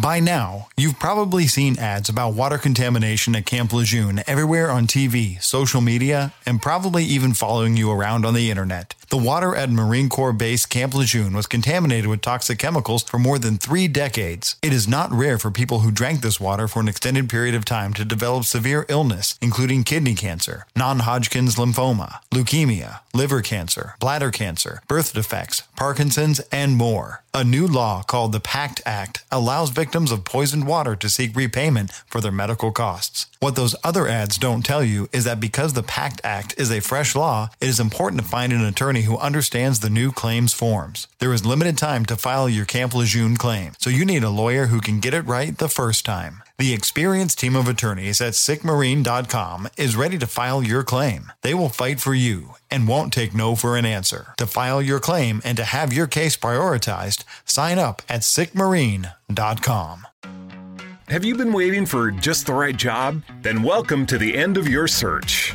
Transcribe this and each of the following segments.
By now, you've probably seen ads about water contamination at Camp Lejeune everywhere on TV, social media, and probably even following you around on the internet. The water at Marine Corps Base Camp Lejeune was contaminated with toxic chemicals for more than three decades. It is not rare for people who drank this water for an extended period of time to develop severe illness, including kidney cancer, non Hodgkin's lymphoma, leukemia, liver cancer, bladder cancer, birth defects, Parkinson's, and more. A new law called the PACT Act allows victims of poisoned water to seek repayment for their medical costs. What those other ads don't tell you is that because the PACT Act is a fresh law, it is important to find an attorney who understands the new claims forms. There is limited time to file your Camp Lejeune claim, so you need a lawyer who can get it right the first time. The experienced team of attorneys at sickmarine.com is ready to file your claim. They will fight for you and won't take no for an answer. To file your claim and to have your case prioritized, sign up at sickmarine.com. Have you been waiting for just the right job? Then welcome to the end of your search.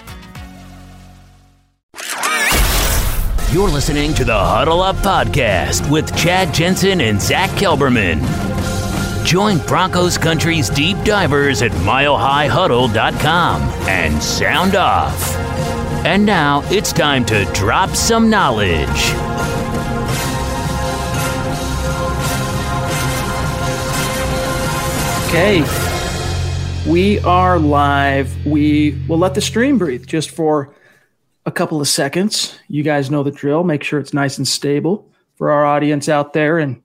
You're listening to the Huddle Up Podcast with Chad Jensen and Zach Kelberman. Join Broncos Country's deep divers at milehighhuddle.com and sound off. And now it's time to drop some knowledge. Okay, we are live. We will let the stream breathe just for a couple of seconds. You guys know the drill. Make sure it's nice and stable for our audience out there and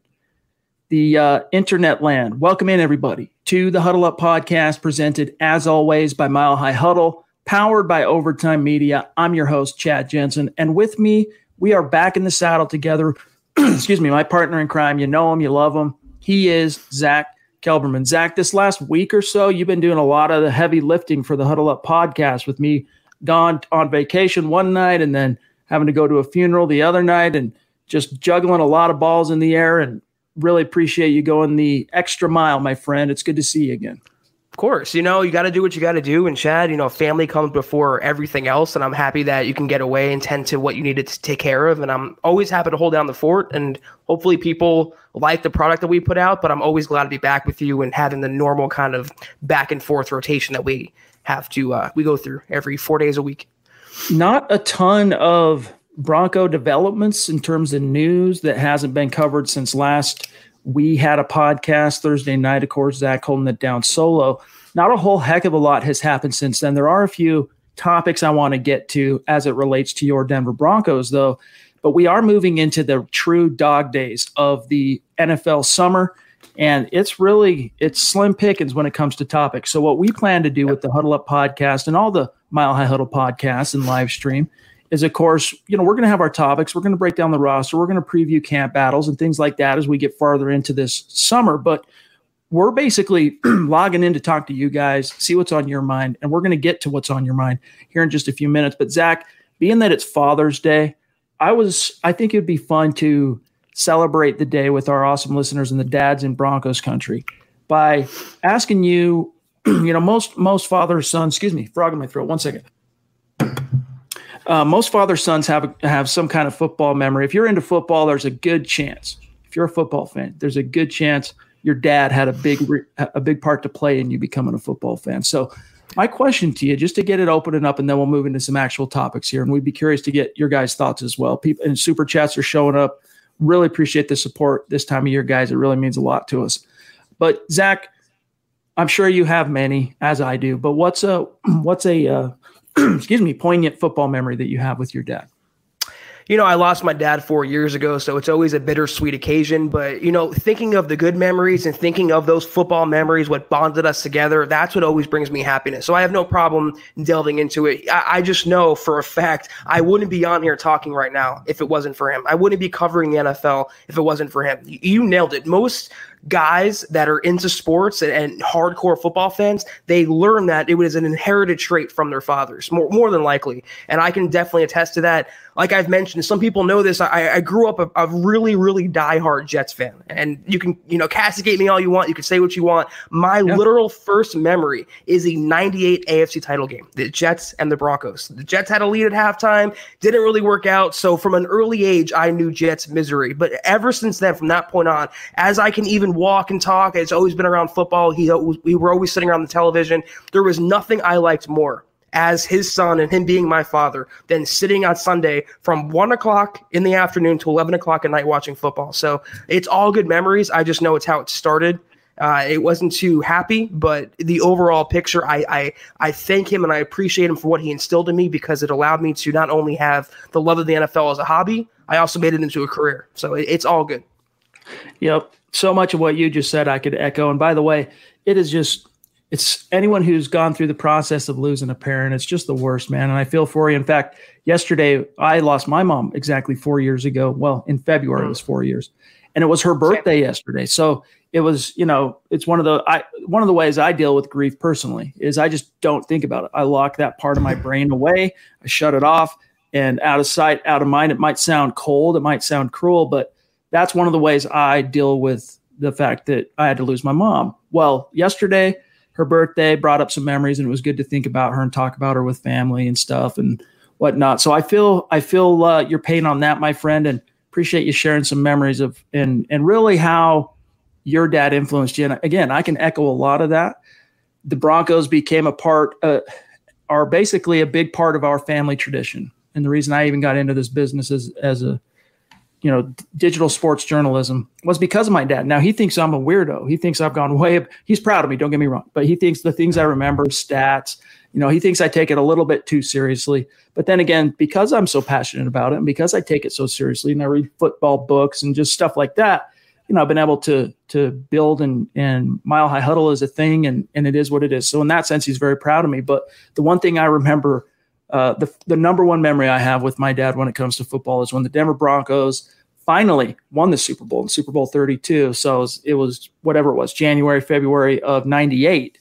the uh, internet land. Welcome in, everybody, to the Huddle Up podcast, presented as always by Mile High Huddle, powered by Overtime Media. I'm your host, Chad Jensen, and with me, we are back in the saddle together. Excuse me, my partner in crime. You know him, you love him. He is Zach Kelberman. Zach, this last week or so, you've been doing a lot of the heavy lifting for the Huddle Up podcast with me gone on vacation one night and then having to go to a funeral the other night and just juggling a lot of balls in the air and really appreciate you going the extra mile, my friend. It's good to see you again. Of course, you know, you got to do what you got to do. And Chad, you know, family comes before everything else. And I'm happy that you can get away and tend to what you needed to take care of. And I'm always happy to hold down the fort. And hopefully people like the product that we put out. But I'm always glad to be back with you and having the normal kind of back and forth rotation that we have to, uh, we go through every four days a week. Not a ton of Bronco developments in terms of news that hasn't been covered since last we had a podcast Thursday night. Of course, Zach holding it down solo. Not a whole heck of a lot has happened since then. There are a few topics I want to get to as it relates to your Denver Broncos, though. But we are moving into the true dog days of the NFL summer. And it's really it's slim pickings when it comes to topics. So what we plan to do with the Huddle Up podcast and all the Mile High Huddle podcasts and live stream is of course, you know, we're going to have our topics. We're going to break down the roster. We're going to preview camp battles and things like that as we get farther into this summer. But we're basically logging in to talk to you guys, see what's on your mind, and we're going to get to what's on your mind here in just a few minutes. But Zach, being that it's Father's Day, I was I think it'd be fun to celebrate the day with our awesome listeners and the dads in Broncos country by asking you, you know, most most fathers, sons, excuse me, frog in my throat. One second. Uh, most father sons have have some kind of football memory. If you're into football, there's a good chance. If you're a football fan, there's a good chance your dad had a big a big part to play in you becoming a football fan. So, my question to you, just to get it open and up, and then we'll move into some actual topics here, and we'd be curious to get your guys' thoughts as well. People and super chats are showing up. Really appreciate the support this time of year, guys. It really means a lot to us. But Zach, I'm sure you have many, as I do. But what's a what's a uh, excuse me, poignant football memory that you have with your dad? You know, I lost my dad four years ago, so it's always a bittersweet occasion. But, you know, thinking of the good memories and thinking of those football memories, what bonded us together, that's what always brings me happiness. So I have no problem delving into it. I, I just know for a fact I wouldn't be on here talking right now if it wasn't for him. I wouldn't be covering the NFL if it wasn't for him. You, you nailed it. Most guys that are into sports and, and, hardcore football fans, they learn that it was an inherited trait from their fathers, more, more than likely. And I can definitely attest to that. Like I've mentioned, some people know this. I, I grew up a, a, really, really diehard Jets fan. And you can, you know, castigate me all you want. You can say what you want. My yeah. literal first memory is the 98 AFC title game, the Jets and the Broncos. The Jets had a lead at halftime, didn't really work out. So from an early age, I knew Jets misery. But ever since then, from that point on, as I can even walk and talk, it's always been around football. He, we were always sitting around the television. There was nothing I liked more as his son and him being my father than sitting on Sunday from one o'clock in the afternoon to 11 o'clock at night watching football. So it's all good memories. I just know it's how it started. Uh, it wasn't too happy, but the overall picture, I, I I thank him and I appreciate him for what he instilled in me because it allowed me to not only have the love of the NFL as a hobby, I also made it into a career. So it, it's all good. Yep. So much of what you just said, I could echo. And by the way, it is just it's anyone who's gone through the process of losing a parent it's just the worst man. And i feel for you. In fact yesterday i lost my mom exactly four years ago. Well in february it was mm. four years. And it was her birthday yesterday. So it was you know it's one of the i one of the ways i deal with grief personally is i just don't think about it. I lock that part of my brain away. I shut it off. And out of sight out of mind it might sound cold it might sound cruel but that's one of the ways i deal with the fact that i had to lose my mom well yesterday her birthday brought up some memories and it was good to think about her and talk about her with family and stuff and whatnot. So I feel I feel uh, your pain on that, my friend, and appreciate you sharing some memories of and and really how your dad influenced you. And again, I can echo a lot of that. The Broncos became a part, uh, are basically a big part of our family tradition. And the reason I even got into this business as as a you know, digital sports journalism was because of my dad. Now he thinks I'm a weirdo. He thinks I've gone way up. He's proud of me. Don't get me wrong, but he thinks the things I remember, stats, you know, he thinks I take it a little bit too seriously. But then again, because I'm so passionate about it and because I take it so seriously and I read football books and just stuff like that, you know, I've been able to to build and and Mile High Huddle is a thing and and it is what it is. So in that sense, he's very proud of me. But the one thing I remember uh, the the number one memory I have with my dad when it comes to football is when the Denver Broncos finally won the Super Bowl in Super Bowl 32. So it was, it was whatever it was, January, February of 98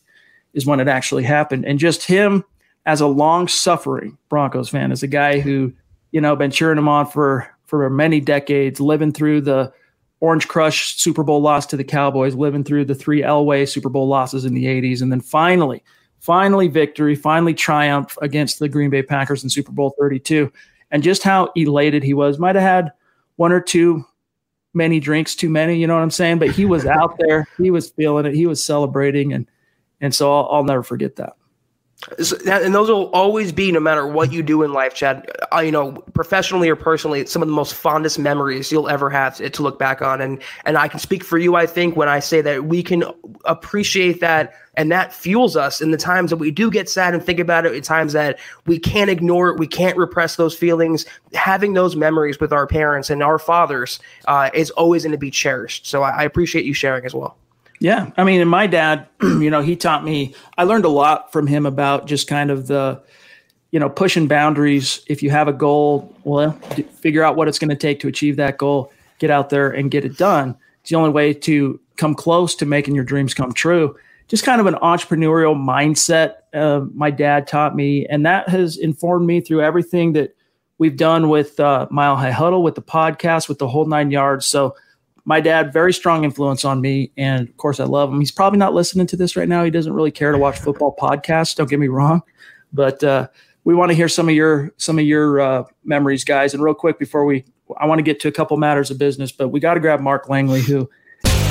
is when it actually happened. And just him as a long suffering Broncos fan, as a guy who, you know, been cheering him on for, for many decades, living through the Orange Crush Super Bowl loss to the Cowboys, living through the three Elway Super Bowl losses in the 80s, and then finally – finally victory, finally triumph against the Green Bay Packers in Super Bowl 32. And just how elated he was. Might have had one or two many drinks too many, you know what I'm saying? But he was out there, he was feeling it, he was celebrating, and and so I'll, I'll never forget that. So, and those will always be, no matter what you do in life, Chad. Uh, you know, professionally or personally, some of the most fondest memories you'll ever have to, to look back on. And and I can speak for you, I think, when I say that we can appreciate that, and that fuels us in the times that we do get sad and think about it. At times that we can't ignore it, we can't repress those feelings. Having those memories with our parents and our fathers uh, is always going to be cherished. So I, I appreciate you sharing as well. Yeah. I mean, and my dad, you know, he taught me, I learned a lot from him about just kind of the, you know, pushing boundaries. If you have a goal, well, figure out what it's going to take to achieve that goal, get out there and get it done. It's the only way to come close to making your dreams come true. Just kind of an entrepreneurial mindset. Uh, my dad taught me, and that has informed me through everything that we've done with uh, Mile High Huddle, with the podcast, with the whole nine yards. So, my dad, very strong influence on me. And of course, I love him. He's probably not listening to this right now. He doesn't really care to watch football podcasts. Don't get me wrong. But uh, we want to hear some of your some of your uh, memories, guys. And real quick before we, I want to get to a couple matters of business, but we got to grab Mark Langley, who.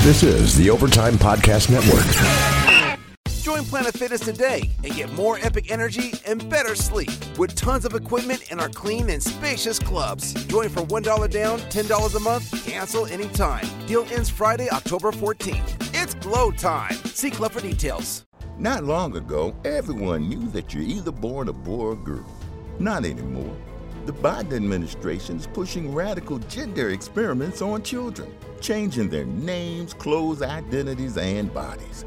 This is the Overtime Podcast Network. Join Planet Fitness today and get more epic energy and better sleep with tons of equipment in our clean and spacious clubs. Join for $1 down, $10 a month, cancel anytime. Deal ends Friday, October 14th. It's glow time. See club for details. Not long ago, everyone knew that you're either born a boy or girl. Not anymore. The Biden administration is pushing radical gender experiments on children, changing their names, clothes, identities, and bodies.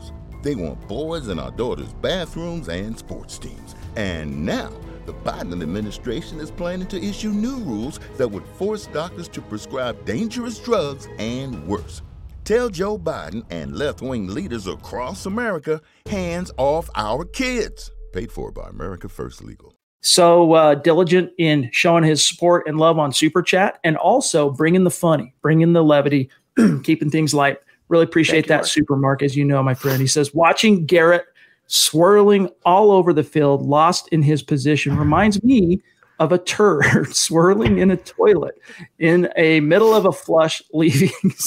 They want boys in our daughters' bathrooms and sports teams. And now, the Biden administration is planning to issue new rules that would force doctors to prescribe dangerous drugs and worse. Tell Joe Biden and left wing leaders across America hands off our kids. Paid for by America First Legal. So uh, diligent in showing his support and love on Super Chat and also bringing the funny, bringing the levity, keeping things light. Really appreciate that, Mark. Super Mark, as you know, my friend. He says, watching Garrett swirling all over the field, lost in his position, reminds me of a turd swirling in a toilet in a middle of a flush, leaving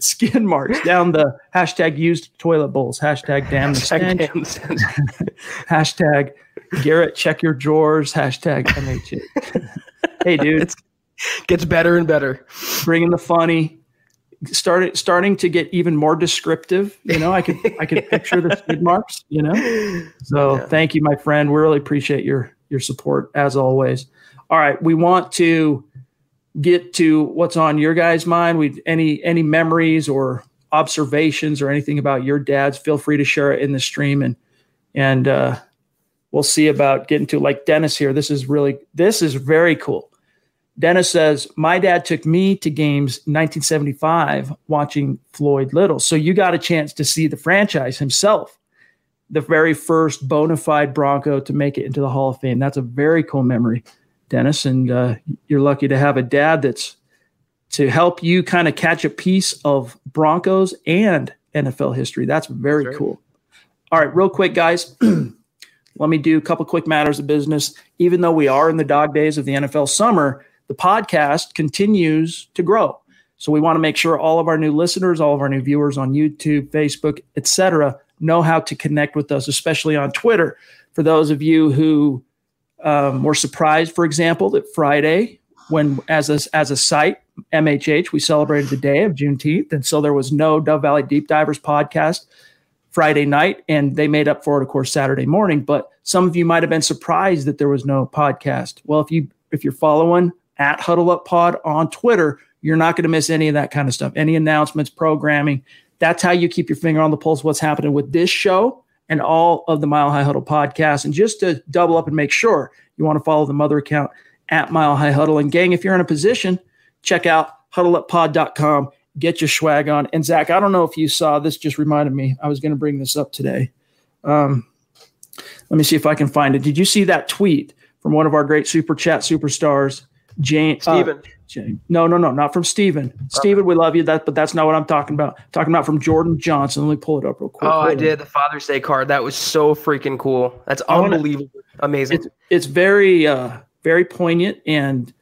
skin marks down the hashtag used toilet bowls, hashtag damn the stench, hashtag Garrett check your drawers, hashtag MHA. hey, dude. It gets better and better. Bringing the funny, started starting to get even more descriptive. You know, I could I could picture the skid marks. You know, so yeah. thank you, my friend. We really appreciate your your support as always. All right, we want to get to what's on your guys' mind. We any any memories or observations or anything about your dads. Feel free to share it in the stream and and uh, we'll see about getting to like Dennis here. This is really this is very cool. Dennis says, My dad took me to games 1975 watching Floyd Little. So you got a chance to see the franchise himself, the very first bona fide Bronco to make it into the Hall of Fame. That's a very cool memory, Dennis. And uh, you're lucky to have a dad that's to help you kind of catch a piece of Broncos and NFL history. That's very That's cool. All right, real quick, guys. Let me do a couple quick matters of business. Even though we are in the dog days of the NFL summer, the podcast continues to grow. So we want to make sure all of our new listeners, all of our new viewers on YouTube, Facebook, etc., know how to connect with us, especially on Twitter. For those of you who um, were surprised, for example, that Friday, when as a, as a site, MHH, we celebrated the day of Juneteenth, and so there was no Dove Valley Deep Divers podcast Friday night, and they made up for it, of course, Saturday morning. But some of you might have been surprised that there was no podcast. Well, if you if you're following at Huddle Up Pod on Twitter. You're not going to miss any of that kind of stuff, any announcements, programming. That's how you keep your finger on the pulse what's happening with this show and all of the Mile High Huddle podcasts. And just to double up and make sure you want to follow the mother account at Mile High Huddle. And gang, if you're in a position, check out huddleuppod.com, get your swag on. And Zach, I don't know if you saw this, just reminded me. I was going to bring this up today. Um, let me see if I can find it. Did you see that tweet from one of our great super chat superstars, Jane, Steven. Uh, Jane, no, no, no, not from Steven. Stephen, we love you. That, but that's not what I'm talking about. I'm talking about from Jordan Johnson. Let me pull it up real quick. Oh, Hold I on. did the Father's Day card. That was so freaking cool. That's unbelievable. Amazing. It's, it's very, uh, very poignant and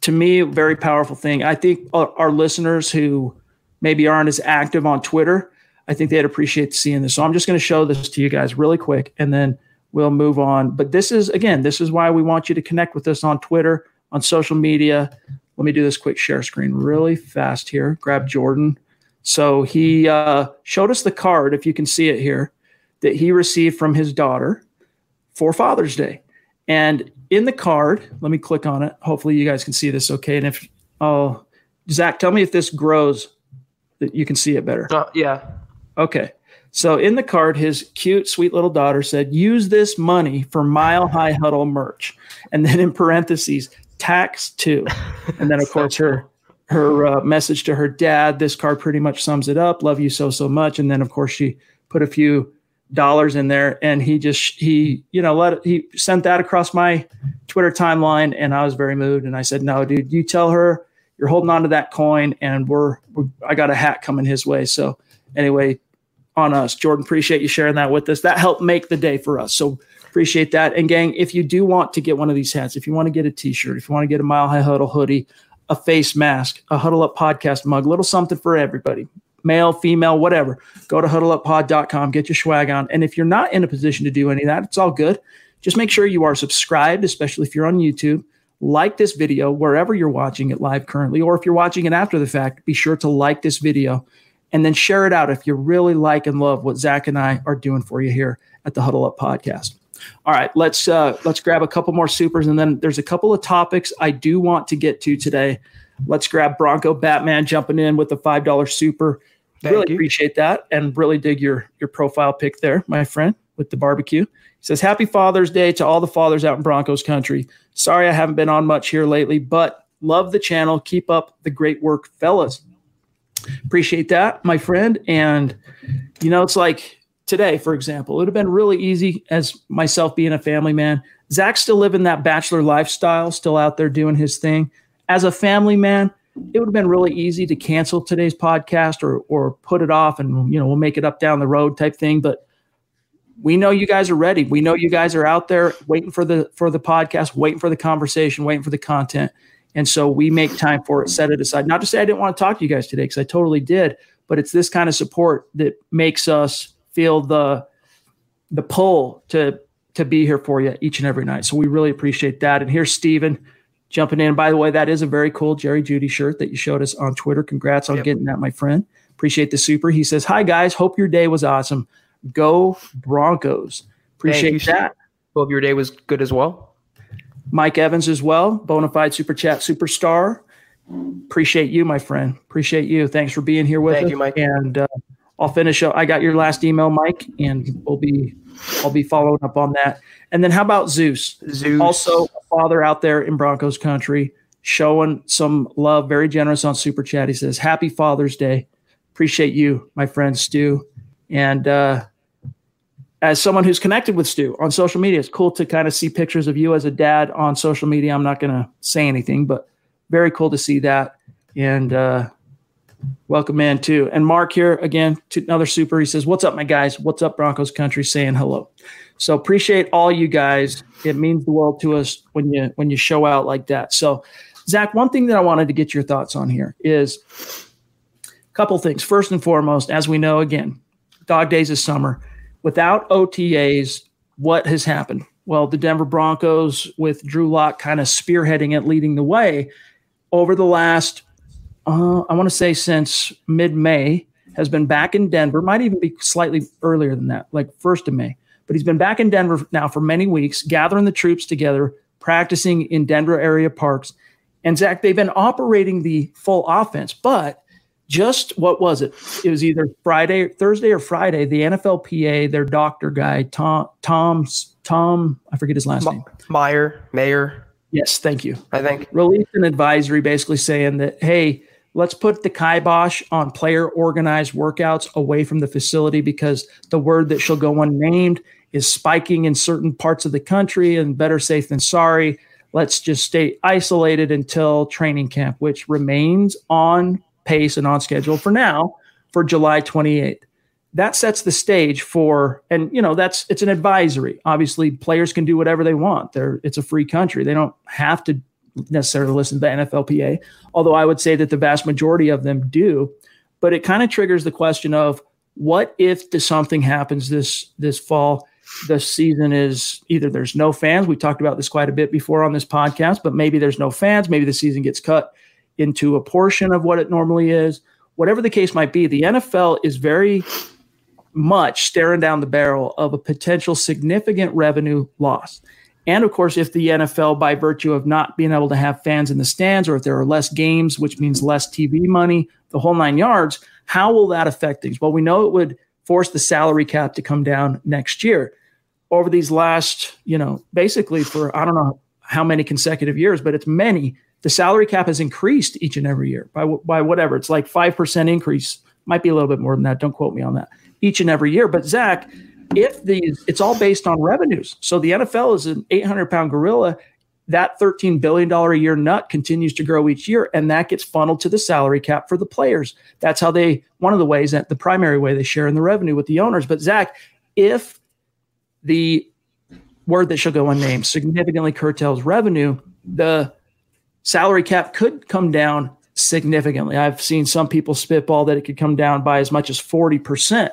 to me, very powerful thing. I think our, our listeners who maybe aren't as active on Twitter, I think they'd appreciate seeing this. So I'm just going to show this to you guys really quick and then we'll move on. But this is, again, this is why we want you to connect with us on Twitter on social media. Let me do this quick share screen really fast here. Grab Jordan. So he uh, showed us the card, if you can see it here, that he received from his daughter for Father's Day. And in the card, let me click on it. Hopefully, you guys can see this okay. And if, oh, Zach, tell me if this grows that you can see it better. Uh, yeah. Okay. So in the card, his cute, sweet little daughter said, use this money for Mile High Huddle merch. And then in parentheses, tax too. And then of course her her uh, message to her dad. This card pretty much sums it up. Love you so so much. And then of course she put a few dollars in there, and he just he you know let he sent that across my Twitter timeline, and I was very moved. And I said, no, dude, you tell her you're holding on to that coin, and we're, we're I got a hat coming his way. So anyway, on us, Jordan, appreciate you sharing that with us. That helped make the day for us. So Appreciate that. And gang, if you do want to get one of these hats, if you want to get a t-shirt, if you want to get a Mile High Huddle hoodie, a face mask, a Huddle Up podcast mug, little something for everybody, male, female, whatever. Go to huddleuppod.com, get your swag on. And if you're not in a position to do any of that, it's all good. Just make sure you are subscribed, especially if you're on YouTube. like this video wherever you're watching it live currently, or if you're watching it after the fact, be sure to like this video and then share it out if you really like and love what Zach and I are doing for you here at the Huddle Up Podcast. All right, let's uh, let's grab a couple more supers, and then there's a couple of topics I do want to get to today. Let's grab Bronco Batman jumping in with a five dollar super. Thank really you. appreciate that, and really dig your your profile pic there, my friend, with the barbecue. He says, "Happy Father's Day to all the fathers out in Broncos country. Sorry I haven't been on much here lately, but love the channel. Keep up the great work, fellas." Appreciate that, my friend. And you know, it's like today, for example, it would have been really easy as myself being a family man. Zach's still living that bachelor lifestyle, still out there doing his thing. As a family man, it would have been really easy to cancel today's podcast or or put it off and you know, we'll make it up down the road type thing. But we know you guys are ready. We know you guys are out there waiting for the for the podcast, waiting for the conversation, waiting for the content. And so we make time for it, set it aside. Not to say I didn't want to talk to you guys today, because I totally did, but it's this kind of support that makes us feel the the pull to to be here for you each and every night. So we really appreciate that. And here's Steven jumping in. By the way, that is a very cool Jerry Jeudy shirt that you showed us on Twitter. Congrats on Yep. getting that, my friend. Appreciate the super. He says, Hi guys, hope your day was awesome. Go Broncos. Appreciate you, that. Hope your day was good as well. Mike Evans as well, bona fide super chat superstar. Appreciate you, my friend. Appreciate you. Thanks for being here with Thank us. you, Mike. And uh, I'll finish up. I got your last email, Mike, and we'll be I'll be following up on that. And then how about Zeus? Zeus. Also, a father out there in Broncos country showing some love, very generous on super chat. He says, "Happy Father's Day." Appreciate you, my friend Stu. And uh, as someone who's connected with Stu on social media, it's cool to kind of see pictures of you as a dad on social media. I'm not going to say anything, but very cool to see that. And uh, welcome man, too. And Mark here again, to another super. He says, "What's up, my guys? What's up, Broncos country?" Saying hello. So appreciate all you guys. It means the world to us when you when you show out like that. So, Zach, one thing that I wanted to get your thoughts on here is a couple things. First and foremost, as we know, again, dog days of summer. Without OTAs, what has happened? Well, the Denver Broncos with Drew Lock kind of spearheading it, leading the way over the last, uh, I want to say since mid May, has been back in Denver. Might even be slightly earlier than that, like first of May. But he's been back in Denver now for many weeks, gathering the troops together, practicing in Denver area parks. And Zach, they've been operating the full offense, but just what was it? It was either Friday, Thursday, or Friday. The NFLPA, their doctor guy, Tom, Tom's, Tom, I forget his last name. Meyer, Mayer, Yes, thank you. I think. Released an advisory basically saying that, hey, let's put the kibosh on player organized workouts away from the facility because the word that shall go unnamed is spiking in certain parts of the country and better safe than sorry. Let's just stay isolated until training camp, which remains on pace and on schedule for now for July 28th. That sets the stage for, and you know, that's it's an advisory. Obviously, players can do whatever they want. They're it's a free country. They don't have to necessarily listen to the NFLPA, although I would say that the vast majority of them do. But it kind of triggers the question of what if the, something happens this this fall? The season is either there's no fans. We talked about this quite a bit before on this podcast, but maybe there's no fans. Maybe the season gets cut into a portion of what it normally is. Whatever the case might be, the NFL is very much staring down the barrel of a potential significant revenue loss. And of course, if the NFL, by virtue of not being able to have fans in the stands, or if there are less games, which means less TV money, the whole nine yards, how will that affect things? Well, we know it would force the salary cap to come down next year. Over these last, you know, basically for I don't know how many consecutive years, but it's many. The salary cap has increased each and every year by by whatever. It's like five percent increase. Might be a little bit more than that. Don't quote me on that. Each and every year. But Zach, if these, it's all based on revenues. So the NFL is an 800 pound gorilla. That $13 billion a year nut continues to grow each year, and that gets funneled to the salary cap for the players. That's how they, one of the ways that the primary way they share in the revenue with the owners. But Zach, if the word that shall go unnamed significantly curtails revenue, the salary cap could come down significantly. I've seen some people spitball that it could come down by as much as 40%.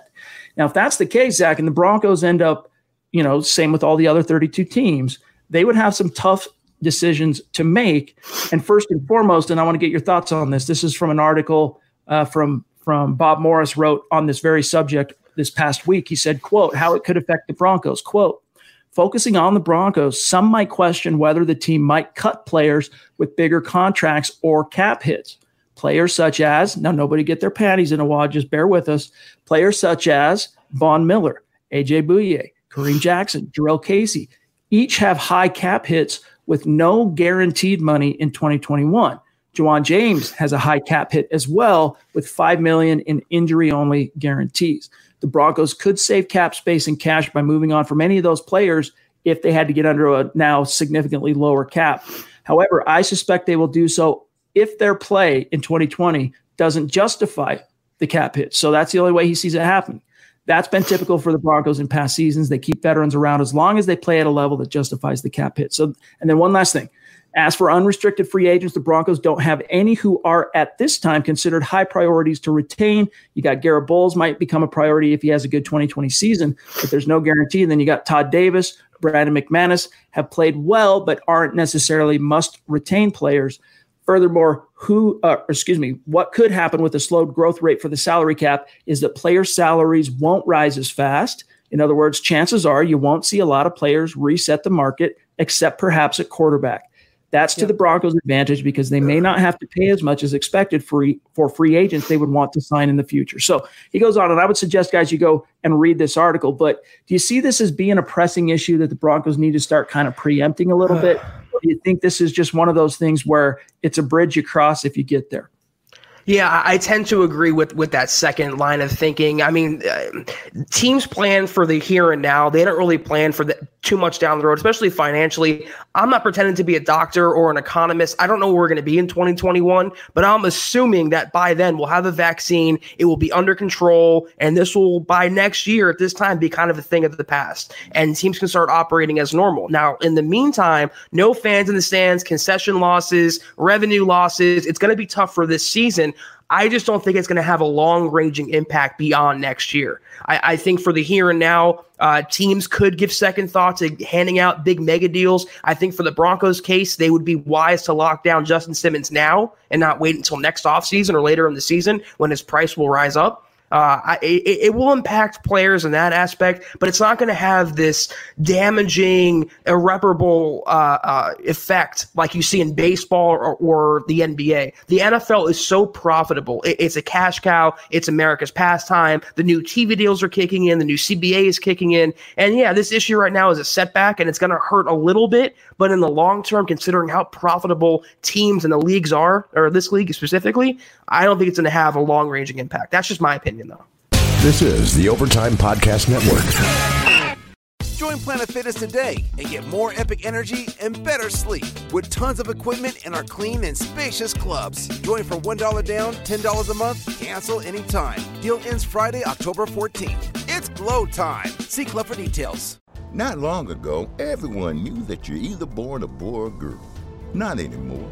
Now, if that's the case, Zach, and the Broncos end up, you know, same with all the other 32 teams, they would have some tough decisions to make. And first and foremost, and I want to get your thoughts on this. This is from an article uh, from from Bob Morris wrote on this very subject this past week. He said, "quote How it could affect the Broncos." Quote. Focusing on the Broncos, some might question whether the team might cut players with bigger contracts or cap hits. Players such as, now nobody get their panties in a wad, just bear with us. Players such as Von Miller, AJ Bouye, Kareem Jackson, Jurrell Casey, each have high cap hits with no guaranteed money in 2021. Ja'Wuan James has a high cap hit as well with 5 million in injury only guarantees. The Broncos could save cap space and cash by moving on from any of those players if they had to get under a now significantly lower cap. However, I suspect they will do so if their play in 2020 doesn't justify the cap hit. So that's the only way he sees it happen. That's been typical for the Broncos in past seasons. They keep veterans around as long as they play at a level that justifies the cap hit. So, and then one last thing. As for unrestricted free agents, the Broncos don't have any who are at this time considered high priorities to retain. You got Garett Bolles might become a priority if he has a good 2020 season, but there's no guarantee. And then you got Todd Davis, Brandon McManus have played well, but aren't necessarily must retain players. Furthermore, who, uh, excuse me, what could happen with a slowed growth rate for the salary cap is that player salaries won't rise as fast. In other words, chances are you won't see a lot of players reset the market, except perhaps at quarterback. That's to the Broncos' advantage because they may not have to pay as much as expected for, for free agents they would want to sign in the future. So he goes on, and I would suggest, guys, you go and read this article. But do you see this as being a pressing issue that the Broncos need to start kind of preempting a little bit? Do you think this is just one of those things where it's a bridge you cross if you get there? Yeah, I tend to agree with with that second line of thinking. I mean, uh, teams plan for the here and now. They don't really plan for the too much down the road, especially financially. I'm not pretending to be a doctor or an economist. I don't know where we're going to be in 2021, but I'm assuming that by then we'll have a vaccine. It will be under control, and this will by next year at this time be kind of a thing of the past, and teams can start operating as normal. Now, in the meantime, no fans in the stands, concession losses, revenue losses. It's going to be tough for this season. I just don't think it's going to have a long ranging impact beyond next year. I, I, think for the here and now, uh, teams could give second thought to handing out big mega deals. I think for the Broncos case, they would be wise to lock down Justin Simmons now and not wait until next offseason or later in the season when his price will rise up. Uh, I, it, it, will impact players in that aspect, but it's not going to have this damaging, irreparable uh, uh, effect like you see in baseball or, or, the NBA. The NFL is so profitable. It, it's a cash cow. It's America's pastime. The new TV deals are kicking in. The new CBA is kicking in. And yeah, this issue right now is a setback, and it's going to hurt a little bit. But in the long term, considering how profitable teams and the leagues are, or this league specifically, I don't think it's going to have a long ranging impact. That's just my opinion, though. This is the Overtime Podcast Network. Join Planet Fitness today and get more epic energy and better sleep with tons of equipment in our clean and spacious clubs. Join for $1 down, $10 a month, cancel anytime. Deal ends Friday, October 14th. It's glow time. See club for details. Not long ago, everyone knew that you're either born a boy or girl. Not anymore.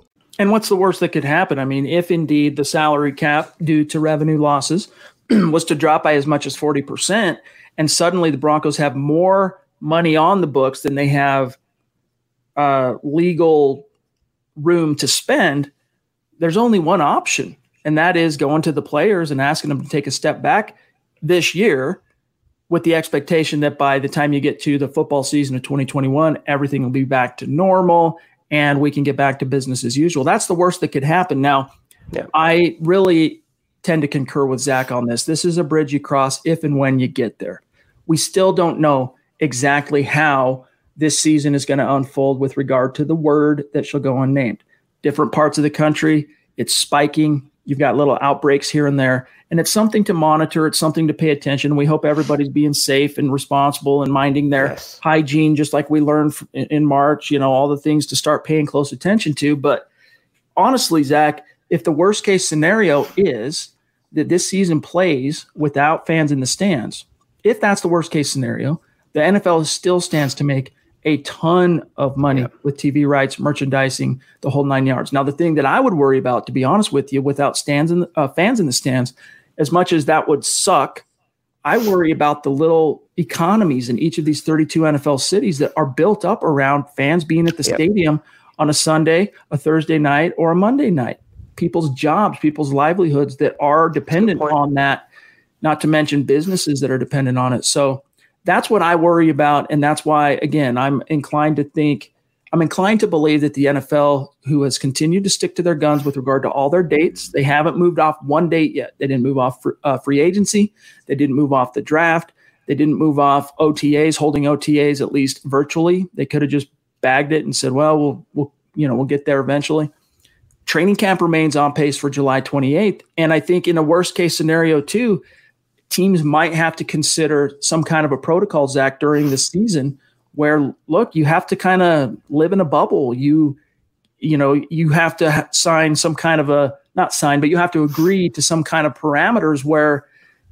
And what's the worst that could happen? I mean, if indeed the salary cap due to revenue losses was to drop by as much as 40%, and suddenly the Broncos have more money on the books than they have uh, legal room to spend, there's only one option, and that is going to the players and asking them to take a step back this year with the expectation that by the time you get to the football season of 2021, everything will be back to normal and we can get back to business as usual. That's the worst that could happen. Now, yeah. I really tend to concur with Zach on this. This is a bridge you cross if and when you get there. We still don't know exactly how this season is going to unfold with regard to the word that shall go unnamed. Different parts of the country, it's spiking. You've got little outbreaks here and there, and it's something to monitor. It's something to pay attention. We hope everybody's being safe and responsible and minding their yes. hygiene, just like we learned in March. You know, all the things to start paying close attention to. But honestly, Zach, if the worst case scenario is that this season plays without fans in the stands, if that's the worst case scenario, the NFL still stands to make a ton of money yep. with TV rights, merchandising, the whole nine yards. Now, the thing that I would worry about, to be honest with you, without stands and uh, fans in the stands, as much as that would suck, I worry about the little economies in each of these 32 NFL cities that are built up around fans being at the yep. stadium on a Sunday, a Thursday night, or a Monday night. People's jobs, people's livelihoods that are dependent on that, not to mention businesses that are dependent on it. So, that's what I worry about. And that's why, again, I'm inclined to think, I'm inclined to believe that the NFL, who has continued to stick to their guns with regard to all their dates, they haven't moved off one date yet. They didn't move off for, uh, free agency. They didn't move off the draft. They didn't move off OTAs, holding OTAs at least virtually. They could have just bagged it and said, well, we'll, we'll, you know, we'll get there eventually. Training camp remains on pace for July 28th. And I think in a worst case scenario, too, teams might have to consider some kind of a protocol, Zach, during the season where look, you have to kind of live in a bubble. You, you know, you have to sign some kind of a not sign, but you have to agree to some kind of parameters where,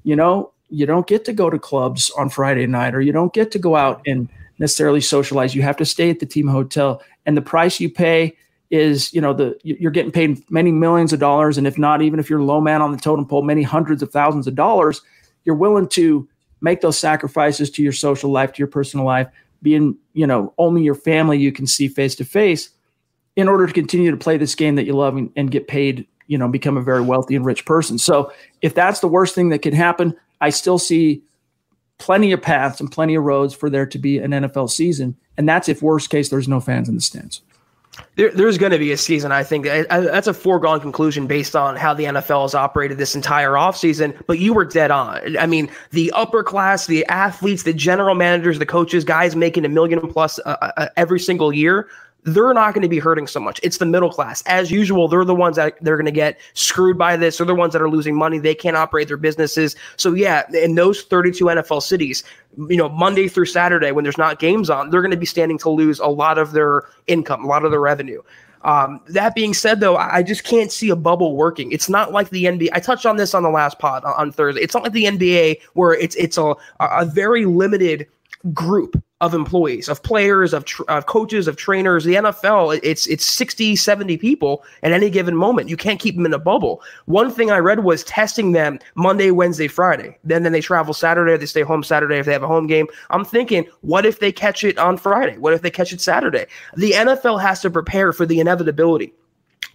you know, you don't get to go to clubs on Friday night or you don't get to go out and necessarily socialize. You have to stay at the team hotel, and the price you pay is you know the you're getting paid many millions of dollars and if not even if you're low man on the totem pole many hundreds of thousands of dollars you're willing to make those sacrifices to your social life, to your personal life, being, you know, only your family you can see face to face in order to continue to play this game that you love and, and, get paid, you know, become a very wealthy and rich person. So if that's the worst thing that could happen, I still see plenty of paths and plenty of roads for there to be an NFL season. And that's if worst case, there's no fans in the stands. There, there's going to be a season. I think that's a foregone conclusion based on how the NFL has operated this entire offseason. But you were dead on. I mean, the upper class, the athletes, the general managers, the coaches, guys making a million plus uh, uh, every single year they're not going to be hurting so much. It's the middle class. As usual, they're the ones that they're going to get screwed by this. They're the ones that are losing money. They can't operate their businesses. So yeah, in those 32 NFL cities, you know, Monday through Saturday when there's not games on, they're going to be standing to lose a lot of their income, a lot of their revenue. Um, that being said, though, I just can't see a bubble working. It's not like the NBA. I touched on this on the last pod on, on Thursday. It's not like the NBA where it's it's a a very limited group of employees, of players, of, tr- of coaches, of trainers. The NFL, it's it's 60, 70 people at any given moment. You can't keep them in a bubble. One thing I read was testing them Monday, Wednesday, Friday. Then then they travel Saturday, they stay home Saturday if they have a home game. I'm thinking, what if they catch it on Friday? What if they catch it Saturday? The NFL has to prepare for the inevitability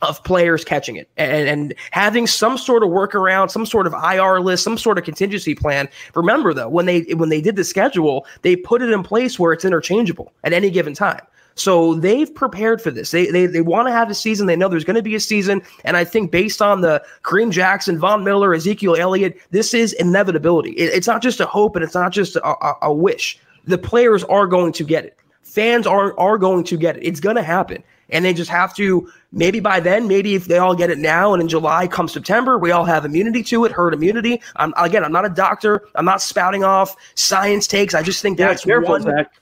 of players catching it and, and having some sort of workaround, some sort of IR list, some sort of contingency plan. Remember though, when they when they did the schedule, they put it in place where it's interchangeable at any given time. So they've prepared for this. They they, they want to have a season. They know there's going to be a season. And I think based on the Kareem Jackson, Von Miller, Ezekiel Elliott, this is inevitability. It, it's not just a hope and it's not just a, a, a wish. The players are going to get it. Fans are are going to get it. It's going to happen and they just have to maybe by then maybe if they all get it now and in july come september we all have immunity to it herd immunity I'm, again i'm not a doctor i'm not spouting off science takes i just think yeah, that's careful, one Zach.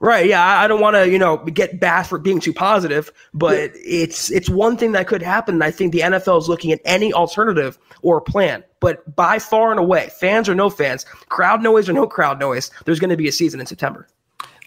right yeah i, I don't want to you know get bashed for being too positive but yeah. it's it's one thing that could happen and i think the nfl is looking at any alternative or plan but by far and away fans or no fans crowd noise or no crowd noise there's going to be a season in september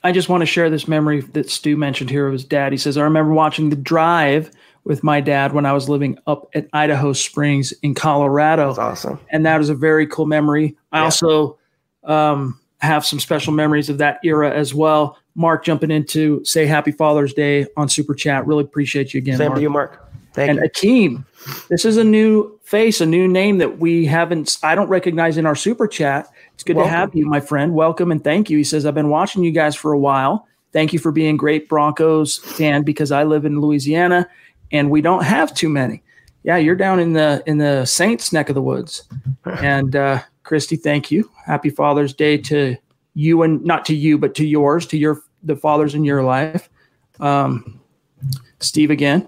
I just want to share this memory that Stu mentioned here of his dad. He says, I remember watching The Drive with my dad when I was living up at Idaho Springs in Colorado. That's awesome. And that is a very cool memory. I yeah. also um, have some special memories of that era as well. Mark jumping into say Happy Father's Day on Super Chat. Really appreciate you again. Same Mark. to you, Mark. Thank and you. Akeem, this is a new face, a new name that we haven't, I don't recognize in our Super Chat. It's good Welcome. to have you, my friend. Welcome and thank you. He says, I've been watching you guys for a while. Thank you for being great Broncos fan because I live in Louisiana and we don't have too many. Yeah, you're down in the in the Saints neck of the woods. And uh, Christy, thank you. Happy Father's Day to you and not to you, but to yours, to your the fathers in your life. Um, Steve again,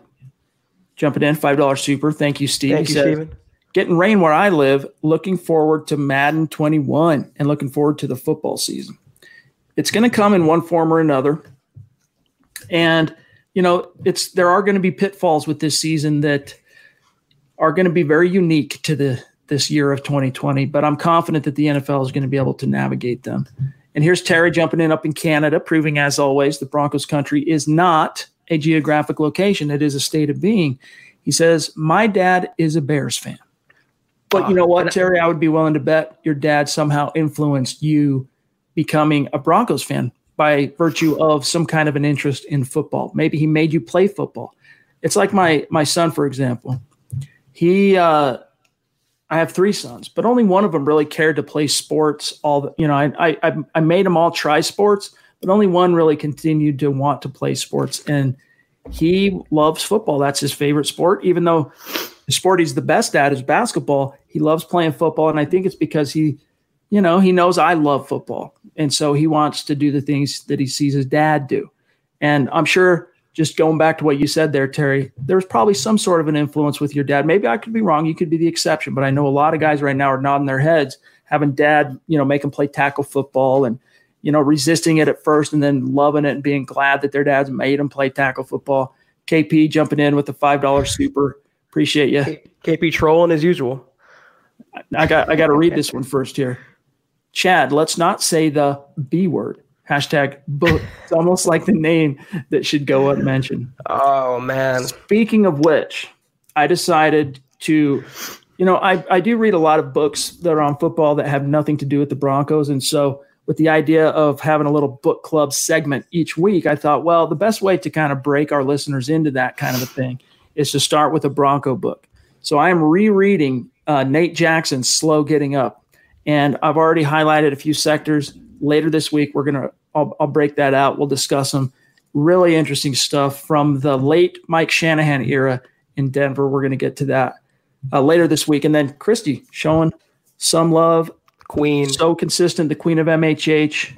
jumping in five dollar super. Thank you, Steve. Thank He you, says, Steven. Getting rain where I live. Looking forward to Madden 21 and looking forward to the football season. It's going to come in one form or another, and you know it's there are going to be pitfalls with this season that are going to be very unique to the this year of 2020. But I'm confident that the NFL is going to be able to navigate them. And here's Terry jumping in up in Canada, proving as always the Broncos country is not a geographic location; it is a state of being. He says, "My dad is a Bears fan." But you know what, Terry? I would be willing to bet your dad somehow influenced you becoming a Broncos fan by virtue of some kind of an interest in football. Maybe he made you play football. It's like my my son, for example. He, uh, I have three sons, but only one of them really cared to play sports. All the, you know, I I I made them all try sports, but only one really continued to want to play sports, and he loves football. That's his favorite sport, even though the sport he's the best at is basketball. He loves playing football, and I think it's because he, you know, he knows I love football, and so he wants to do the things that he sees his dad do. And I'm sure, just going back to what you said there, Terry, there's probably some sort of an influence with your dad. Maybe I could be wrong. You could be the exception, but I know a lot of guys right now are nodding their heads, having dad, you know, make them play tackle football and you know, resisting it at first and then loving it and being glad that their dads made them play tackle football. KP jumping in with the five dollar super. Appreciate you. KP trolling as usual. I got I got to read this one first here. Chad, let's not say the B word. Hashtag book. It's almost like the name that should go unmentioned. Oh man. Speaking of which, I decided to, you know, I, I do read a lot of books that are on football that have nothing to do with the Broncos. And so with the idea of having a little book club segment each week, I thought, well, the best way to kind of break our listeners into that kind of a thing is to start with a Bronco book. So I am rereading uh, Nate Jackson's Slow Getting Up. And I've already highlighted a few sectors. Later this week, we're to, I'll, break that out. We'll discuss them. Really interesting stuff from the late Mike Shanahan era in Denver. We're to get to that uh, later this week. And then Christy showing some love. Queen. So consistent, the queen of MHH.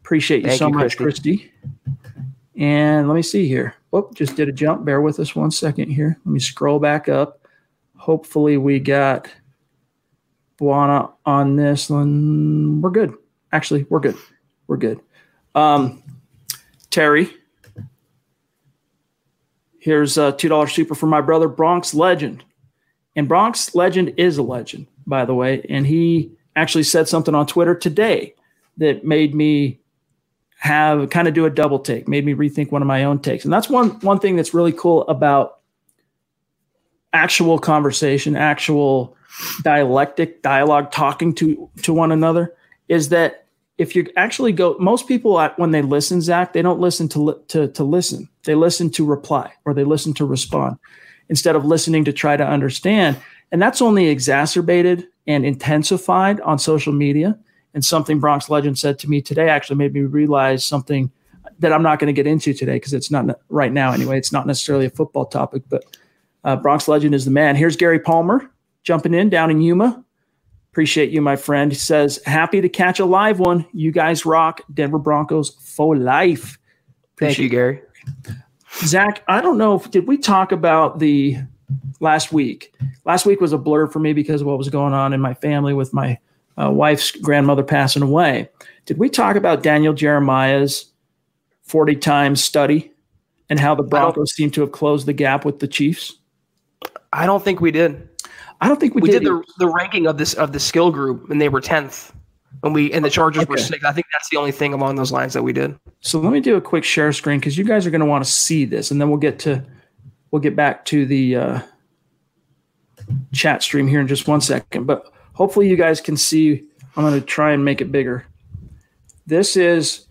Appreciate you Thank so you, much, Christy. Christy. And let me see here. Whoop, just did a jump. Bear with us one second here. Let me scroll back up. Hopefully, we got Buana on this one. We're good. Actually, we're good. We're good. Um, Terry, here's a two dollar super for my brother Bronx Legend, and Bronx Legend is a legend, by the way. And he actually said something on Twitter today that made me have kind of do a double take, made me rethink one of my own takes. And that's one one thing that's really cool about actual conversation, actual dialectic dialogue, talking to to one another, is that if you actually go, most people when they listen, Zach, they don't listen to li- to to listen. They listen to reply or they listen to respond instead of listening to try to understand. And that's only exacerbated and intensified on social media. And something Bronx Legend said to me today actually made me realize something that I'm not going to get into today because it's not right now anyway. It's not necessarily a football topic, but uh, Bronx Legend is the man. Here's Gary Palmer jumping in down in Yuma. Appreciate you, my friend. He says, happy to catch a live one. You guys rock. Denver Broncos for life. Thank you, Gary. Zach, I don't know if did we talk about the last week. Last week was a blur for me because of what was going on in my family with my uh, wife's grandmother passing away. Did we talk about Daniel Jeremiah's 40 times study and how the Broncos seem to have closed the gap with the Chiefs? I don't think we did. I don't think we, We did. did the the ranking of this of the skill group, and they were tenth, and we and the Chargers were Okay. sixth. I think that's the only thing along those lines that we did. So let me do a quick share screen because you guys are going to want to see this, and then we'll get to we'll get back to the uh, chat stream here in just one second. But hopefully, you guys can see. I'm going to try and make it bigger. This is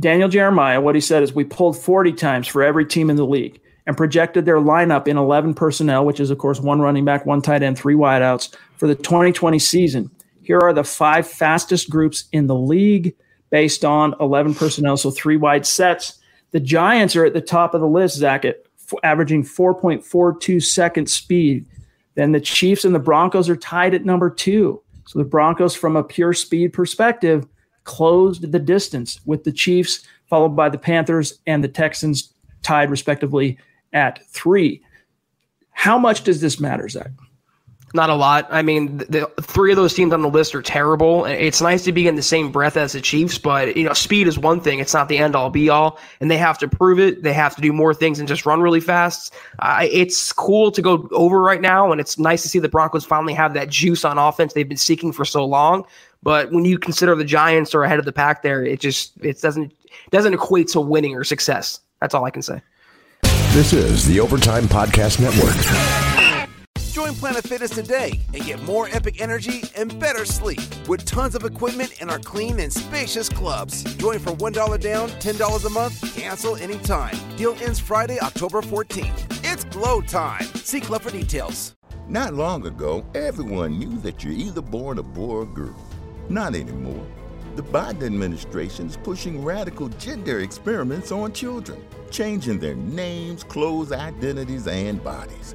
Daniel Jeremiah. What he said is we pulled 40 times for every team in the league and projected their lineup in 11 personnel, which is of course one running back, one tight end, three wideouts for the 2020 season. Here are the five fastest groups in the league based on 11 personnel, so three wide sets. The Giants are at the top of the list, Zach, at averaging 4.42 second speed. Then the Chiefs and the Broncos are tied at number two. So the Broncos, from a pure speed perspective, closed the distance with the Chiefs, followed by the Panthers and the Texans, tied respectively at three. How much does this matter, Zach? Not a lot. I mean, the, the three of those teams on the list are terrible. It's nice to be in the same breath as the Chiefs, but you know, speed is one thing. It's not the end all be all, and they have to prove it. They have to do more things and just run really fast. Uh, it's cool to go over right now, and it's nice to see the Broncos finally have that juice on offense they've been seeking for so long. But when you consider the Giants are ahead of the pack, there, it just it doesn't doesn't equate to winning or success. That's all I can say. This is the Overtime Podcast Network. Join Planet Fitness today and get more epic energy and better sleep with tons of equipment in our clean and spacious clubs. Join for $1 down, $10 a month, cancel anytime. Deal ends Friday, October 14th. It's glow time. See club for details. Not long ago, everyone knew that you're either born a boy or girl. Not anymore. The Biden administration is pushing radical gender experiments on children, changing their names, clothes, identities, and bodies.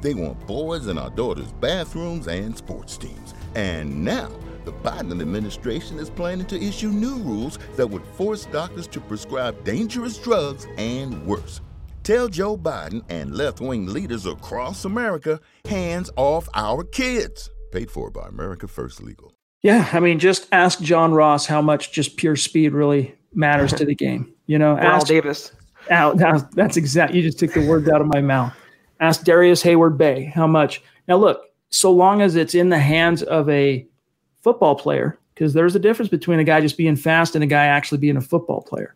They want boys in our daughters' bathrooms and sports teams. And now, the Biden administration is planning to issue new rules that would force doctors to prescribe dangerous drugs and worse. Tell Joe Biden and left wing leaders across America hands off our kids. Paid for by America First Legal. Yeah, I mean, just ask John Ross how much just pure speed really matters to the game. You know, Al Davis. Al, now, that's exact. You just took the words out of my mouth. Ask Darrius Heyward-Bey how much. Now, look, so long as it's in the hands of a football player, because there's a difference between a guy just being fast and a guy actually being a football player.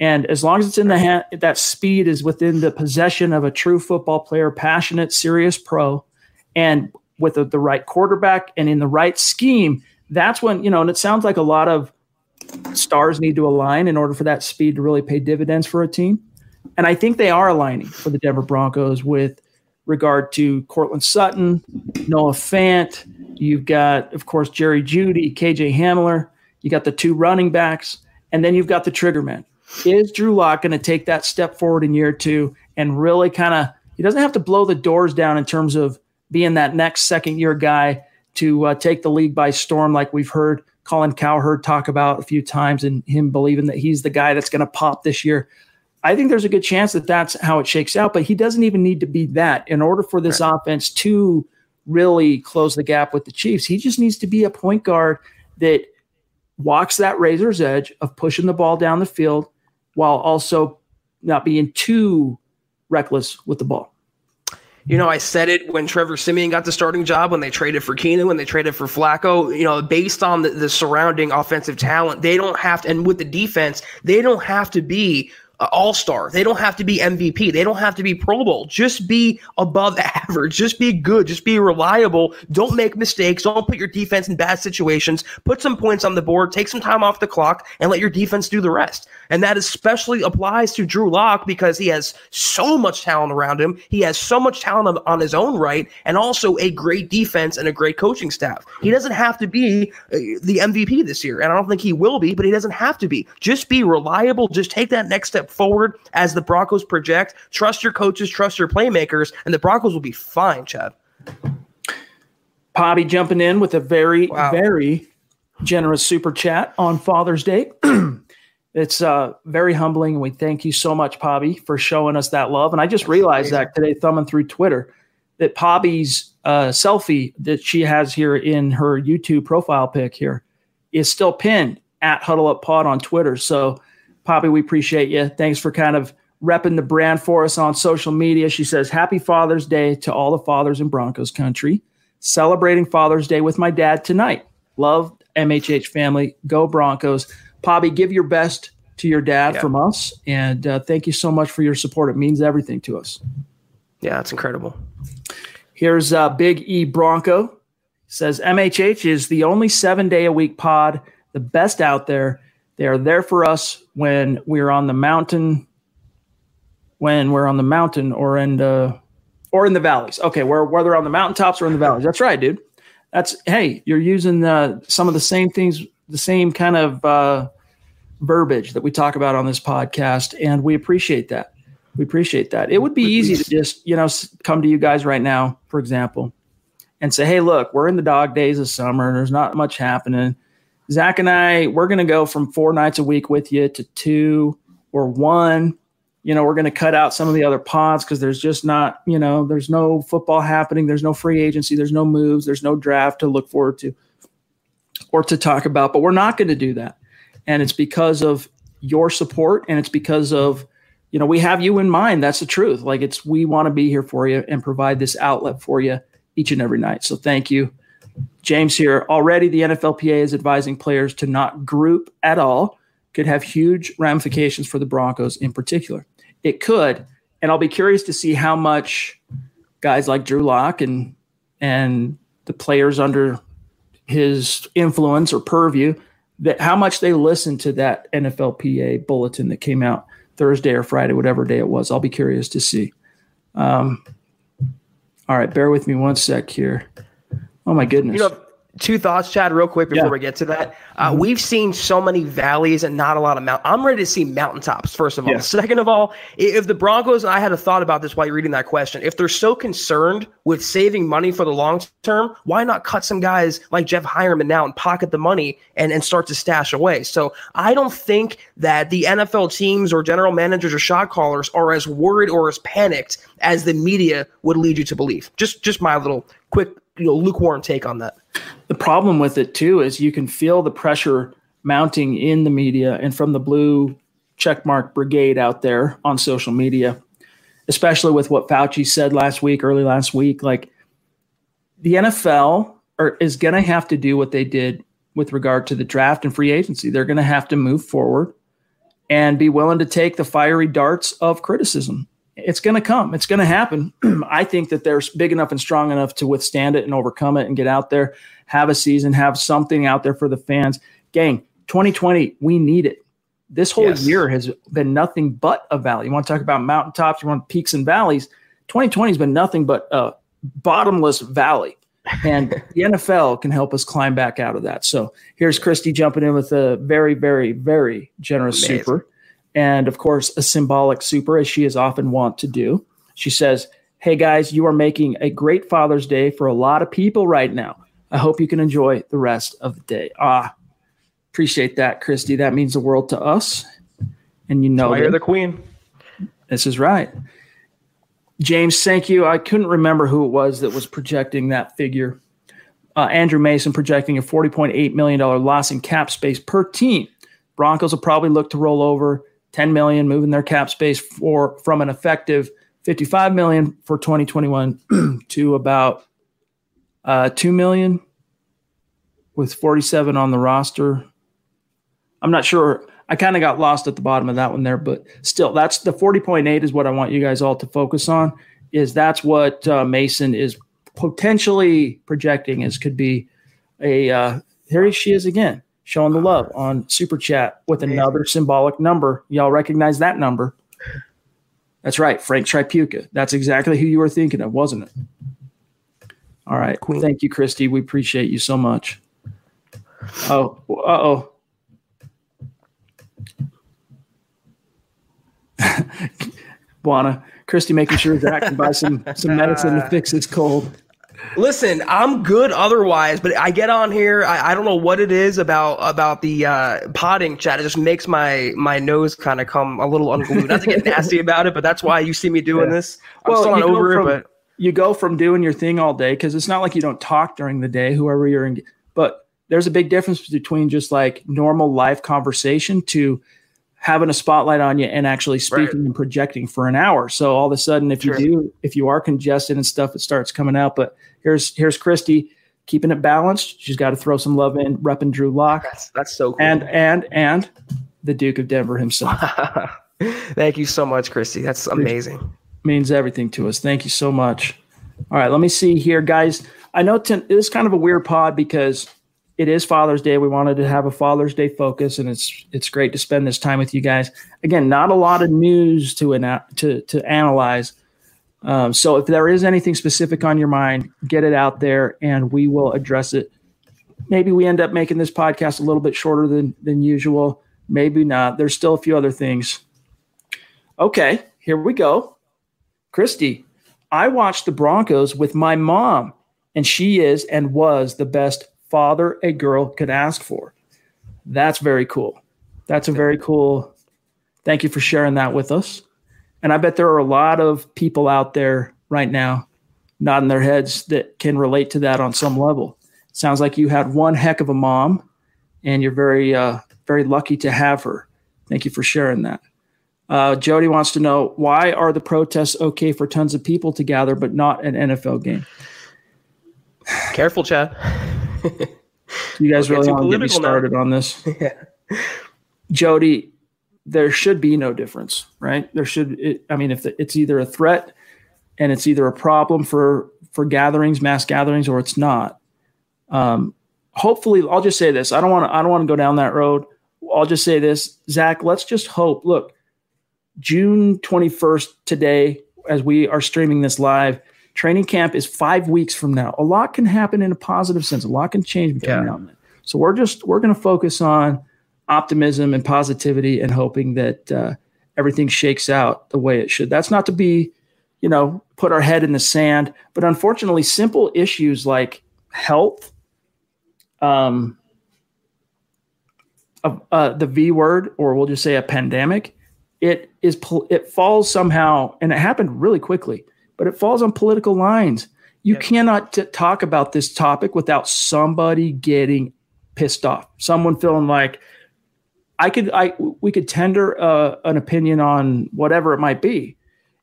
And as long as it's in the hand, that speed is within the possession of a true football player, passionate, serious pro, and with the, the right quarterback and in the right scheme, that's when, you know, and it sounds like a lot of stars need to align in order for that speed to really pay dividends for a team. And I think they are aligning for the Denver Broncos with regard to Courtland Sutton, Noah Fant. You've got, of course, Jerry Jeudy, KJ Hamler. You got the two running backs, and then you've got the triggerman. Is Drew Lock going to take that step forward in year two and really kind of? He doesn't have to blow the doors down in terms of being that next second year guy to uh, take the league by storm, like we've heard Colin Cowherd talk about a few times, and him believing that he's the guy that's going to pop this year. I think there's a good chance that that's how it shakes out, but he doesn't even need to be that in order for this right. offense to really close the gap with the Chiefs. He just needs to be a point guard that walks that razor's edge of pushing the ball down the field while also not being too reckless with the ball. You know, I said it when Trevor Siemian got the starting job, when they traded for Keenum, when they traded for Flacco. You know, based on the, the surrounding offensive talent, they don't have to, and with the defense, they don't have to be uh, all star. They don't have to be MVP. They don't have to be Pro Bowl. Just be above average. Just be good. Just be reliable. Don't make mistakes. Don't put your defense in bad situations. Put some points on the board. Take some time off the clock and let your defense do the rest. And that especially applies to Drew Lock because he has so much talent around him. He has so much talent on his own right and also a great defense and a great coaching staff. He doesn't have to be uh, the MVP this year. And I don't think he will be, but he doesn't have to be. Just be reliable. Just take that next step forward as the Broncos project. Trust your coaches, trust your playmakers, and the Broncos will be fine, Chad. Poppy jumping in with a very, wow. very generous super chat on Father's Day. it's uh, very humbling, and we thank you so much, Poppy, for showing us that love. And I just realized that today, thumbing through Twitter, that Poppy's uh, selfie that she has here in her YouTube profile pic here is still pinned at Huddle Up Pod on Twitter. So Poppy, we appreciate you. Thanks for kind of repping the brand for us on social media. She says, Happy Father's Day to all the fathers in Broncos country. Celebrating Father's Day with my dad tonight. Love MHH family. Go Broncos. Poppy, give your best to your dad yeah. from us. And uh, thank you so much for your support. It means everything to us. Yeah, it's incredible. Here's uh, Big E Bronco says MHH is the only seven day a week pod, the best out there. They are there for us when we're on the mountain, when we're on the mountain or in the or in the valleys. Okay, where whether on the mountaintops or in the valleys. That's right, dude. That's hey, you're using uh, some of the same things, the same kind of uh, verbiage that we talk about on this podcast, and we appreciate that. We appreciate that. It would be easy to just you know come to you guys right now, for example, and say, hey, look, we're in the dog days of summer. And there's not much happening. Zach and I, we're going to go from four nights a week with you to two or one you know, we're going to cut out some of the other pods because there's just not, you know, there's no football happening. There's no free agency. There's no moves. There's no draft to look forward to or to talk about. But we're not going to do that. And it's because of your support and it's because of, you know, we have you in mind. That's the truth. Like it's, we want to be here for you and provide this outlet for you each and every night. So thank you. James here. Already the NFLPA is advising players to not group at all. Could have huge ramifications for the Broncos in particular. It could, and I'll be curious to see how much guys like Drew Lock and and the players under his influence or purview that how much they listen to that NFLPA bulletin that came out Thursday or Friday, whatever day it was. I'll be curious to see. Um, all right, bear with me one sec here. Oh my goodness. You know, two thoughts, Chad, real quick before yeah. we get to that. Uh, mm-hmm. We've seen so many valleys and not a lot of mount. I'm ready to see mountaintops. First of all, yeah. second of all, if the Broncos, I had a thought about this while you're reading that question. If they're so concerned with saving money for the long term, why not cut some guys like Jeff Heuerman now and pocket the money and and start to stash away? So I don't think that the NFL teams or general managers or shot callers are as worried or as panicked as the media would lead you to believe. Just just my little quick you know lukewarm take on that. The problem with it too is you can feel the pressure mounting in the media and from the blue checkmark brigade out there on social media, especially with what Fauci said last week, early last week. Like the NFL are, is going to have to do what they did with regard to the draft and free agency. They're going to have to move forward and be willing to take the fiery darts of criticism it's going to come. It's going to happen. I think that they're big enough and strong enough to withstand it and overcome it and get out there, have a season, have something out there for the fans. Gang, 2020, we need it. This whole yes. year has been nothing but a valley. You want to talk about mountaintops, you want peaks and valleys. 2020 has been nothing but a bottomless valley. And the NFL can help us climb back out of that. So here's Christy jumping in with a very, very, very generous Amazing. super and of course, a symbolic super, as she is often wont to do. She says, Hey guys, you are making a great Father's Day for a lot of people right now. I hope you can enjoy the rest of the day. Ah, appreciate that, Christy. That means the world to us. And you know, you're the queen. This is right. James, thank you. I couldn't remember who it was that was projecting that figure. Uh, Andrew Mason projecting a $40.8 million loss in cap space per team. Broncos will probably look to roll over 10 million, moving their cap space for from an effective 55 million for 2021 to about uh, 2 million with 47 on the roster. I'm not sure. I kind of got lost at the bottom of that one there, but still, that's the 40.8 is what I want you guys all to focus on. Is that's what uh, Mason is potentially projecting as could be a uh, here she is again showing the love on Super Chat with another symbolic number. Y'all recognize that number? That's right, Frank Tripucka. That's exactly who you were thinking of, wasn't it? All right. Cool. Thank you, Christy. We appreciate you so much. Oh, uh oh. Buana, Christy making sure Zach can buy some some medicine to fix his cold. Listen, I'm good otherwise, but I get on here. I, I don't know what it is about about the uh, potting chat. It just makes my my nose kind of come a little unglued. Not to get nasty about it, but that's why you see me doing yeah. this. I'm well, still over from, it, but you go from doing your thing all day because it's not like you don't talk during the day, whoever you're in. But there's a big difference between just like normal life conversation to having a spotlight on you and actually speaking right. and projecting for an hour. So all of a sudden, if you do, if you are congested and stuff, it starts coming out. But here's here's Christy keeping it balanced. She's got to throw some love in, repping Drew Lock. That's, that's so cool. And and and the Duke of Denver himself. Thank you so much, Christy. That's amazing. means everything to us. Thank you so much. All right, let me see here, guys. I know ten, it is kind of a weird pod because it is Father's Day. We wanted to have a Father's Day focus, and it's it's great to spend this time with you guys. Again, not a lot of news to to to analyze. Um, so if there is anything specific on your mind, get it out there, and we will address it. Maybe we end up making this podcast a little bit shorter than than usual. Maybe not. There's still a few other things. Okay, here we go. Christy, I watched the Broncos with my mom, and she is and was the best father a girl could ask for. That's very cool. That's a very cool. Thank you for sharing that with us. And I bet there are a lot of people out there right now nodding their heads that can relate to that on some level. Sounds like you had one heck of a mom and you're very, uh, very lucky to have her. Thank you for sharing that. Uh, Jody wants to know why are the protests okay for tons of people to gather, but not an NFL game? Careful, Chad. you guys really want to get me started now. on this? yeah. Jody, there should be no difference, right? There should. It, I mean, if the, it's either a threat and it's either a problem for for gatherings, mass gatherings, or it's not. Um, hopefully, I'll just say this. I don't want to. I don't want to go down that road. I'll just say this, Zach. Let's just hope. Look, June twenty first today, as we are streaming this live Training camp is five weeks from now. A lot can happen in a positive sense. A lot can change between yeah. now and then. So we're just we're going to focus on optimism and positivity and hoping that uh, everything shakes out the way it should. That's not to be, you know, put our head in the sand, but unfortunately, simple issues like health, um, uh, uh, the V word, or we'll just say a pandemic, it is it falls somehow, and it happened really quickly but it falls on political lines. You yep. cannot t- talk about this topic without somebody getting pissed off. Someone feeling like I could, I we could tender uh, an opinion on whatever it might be,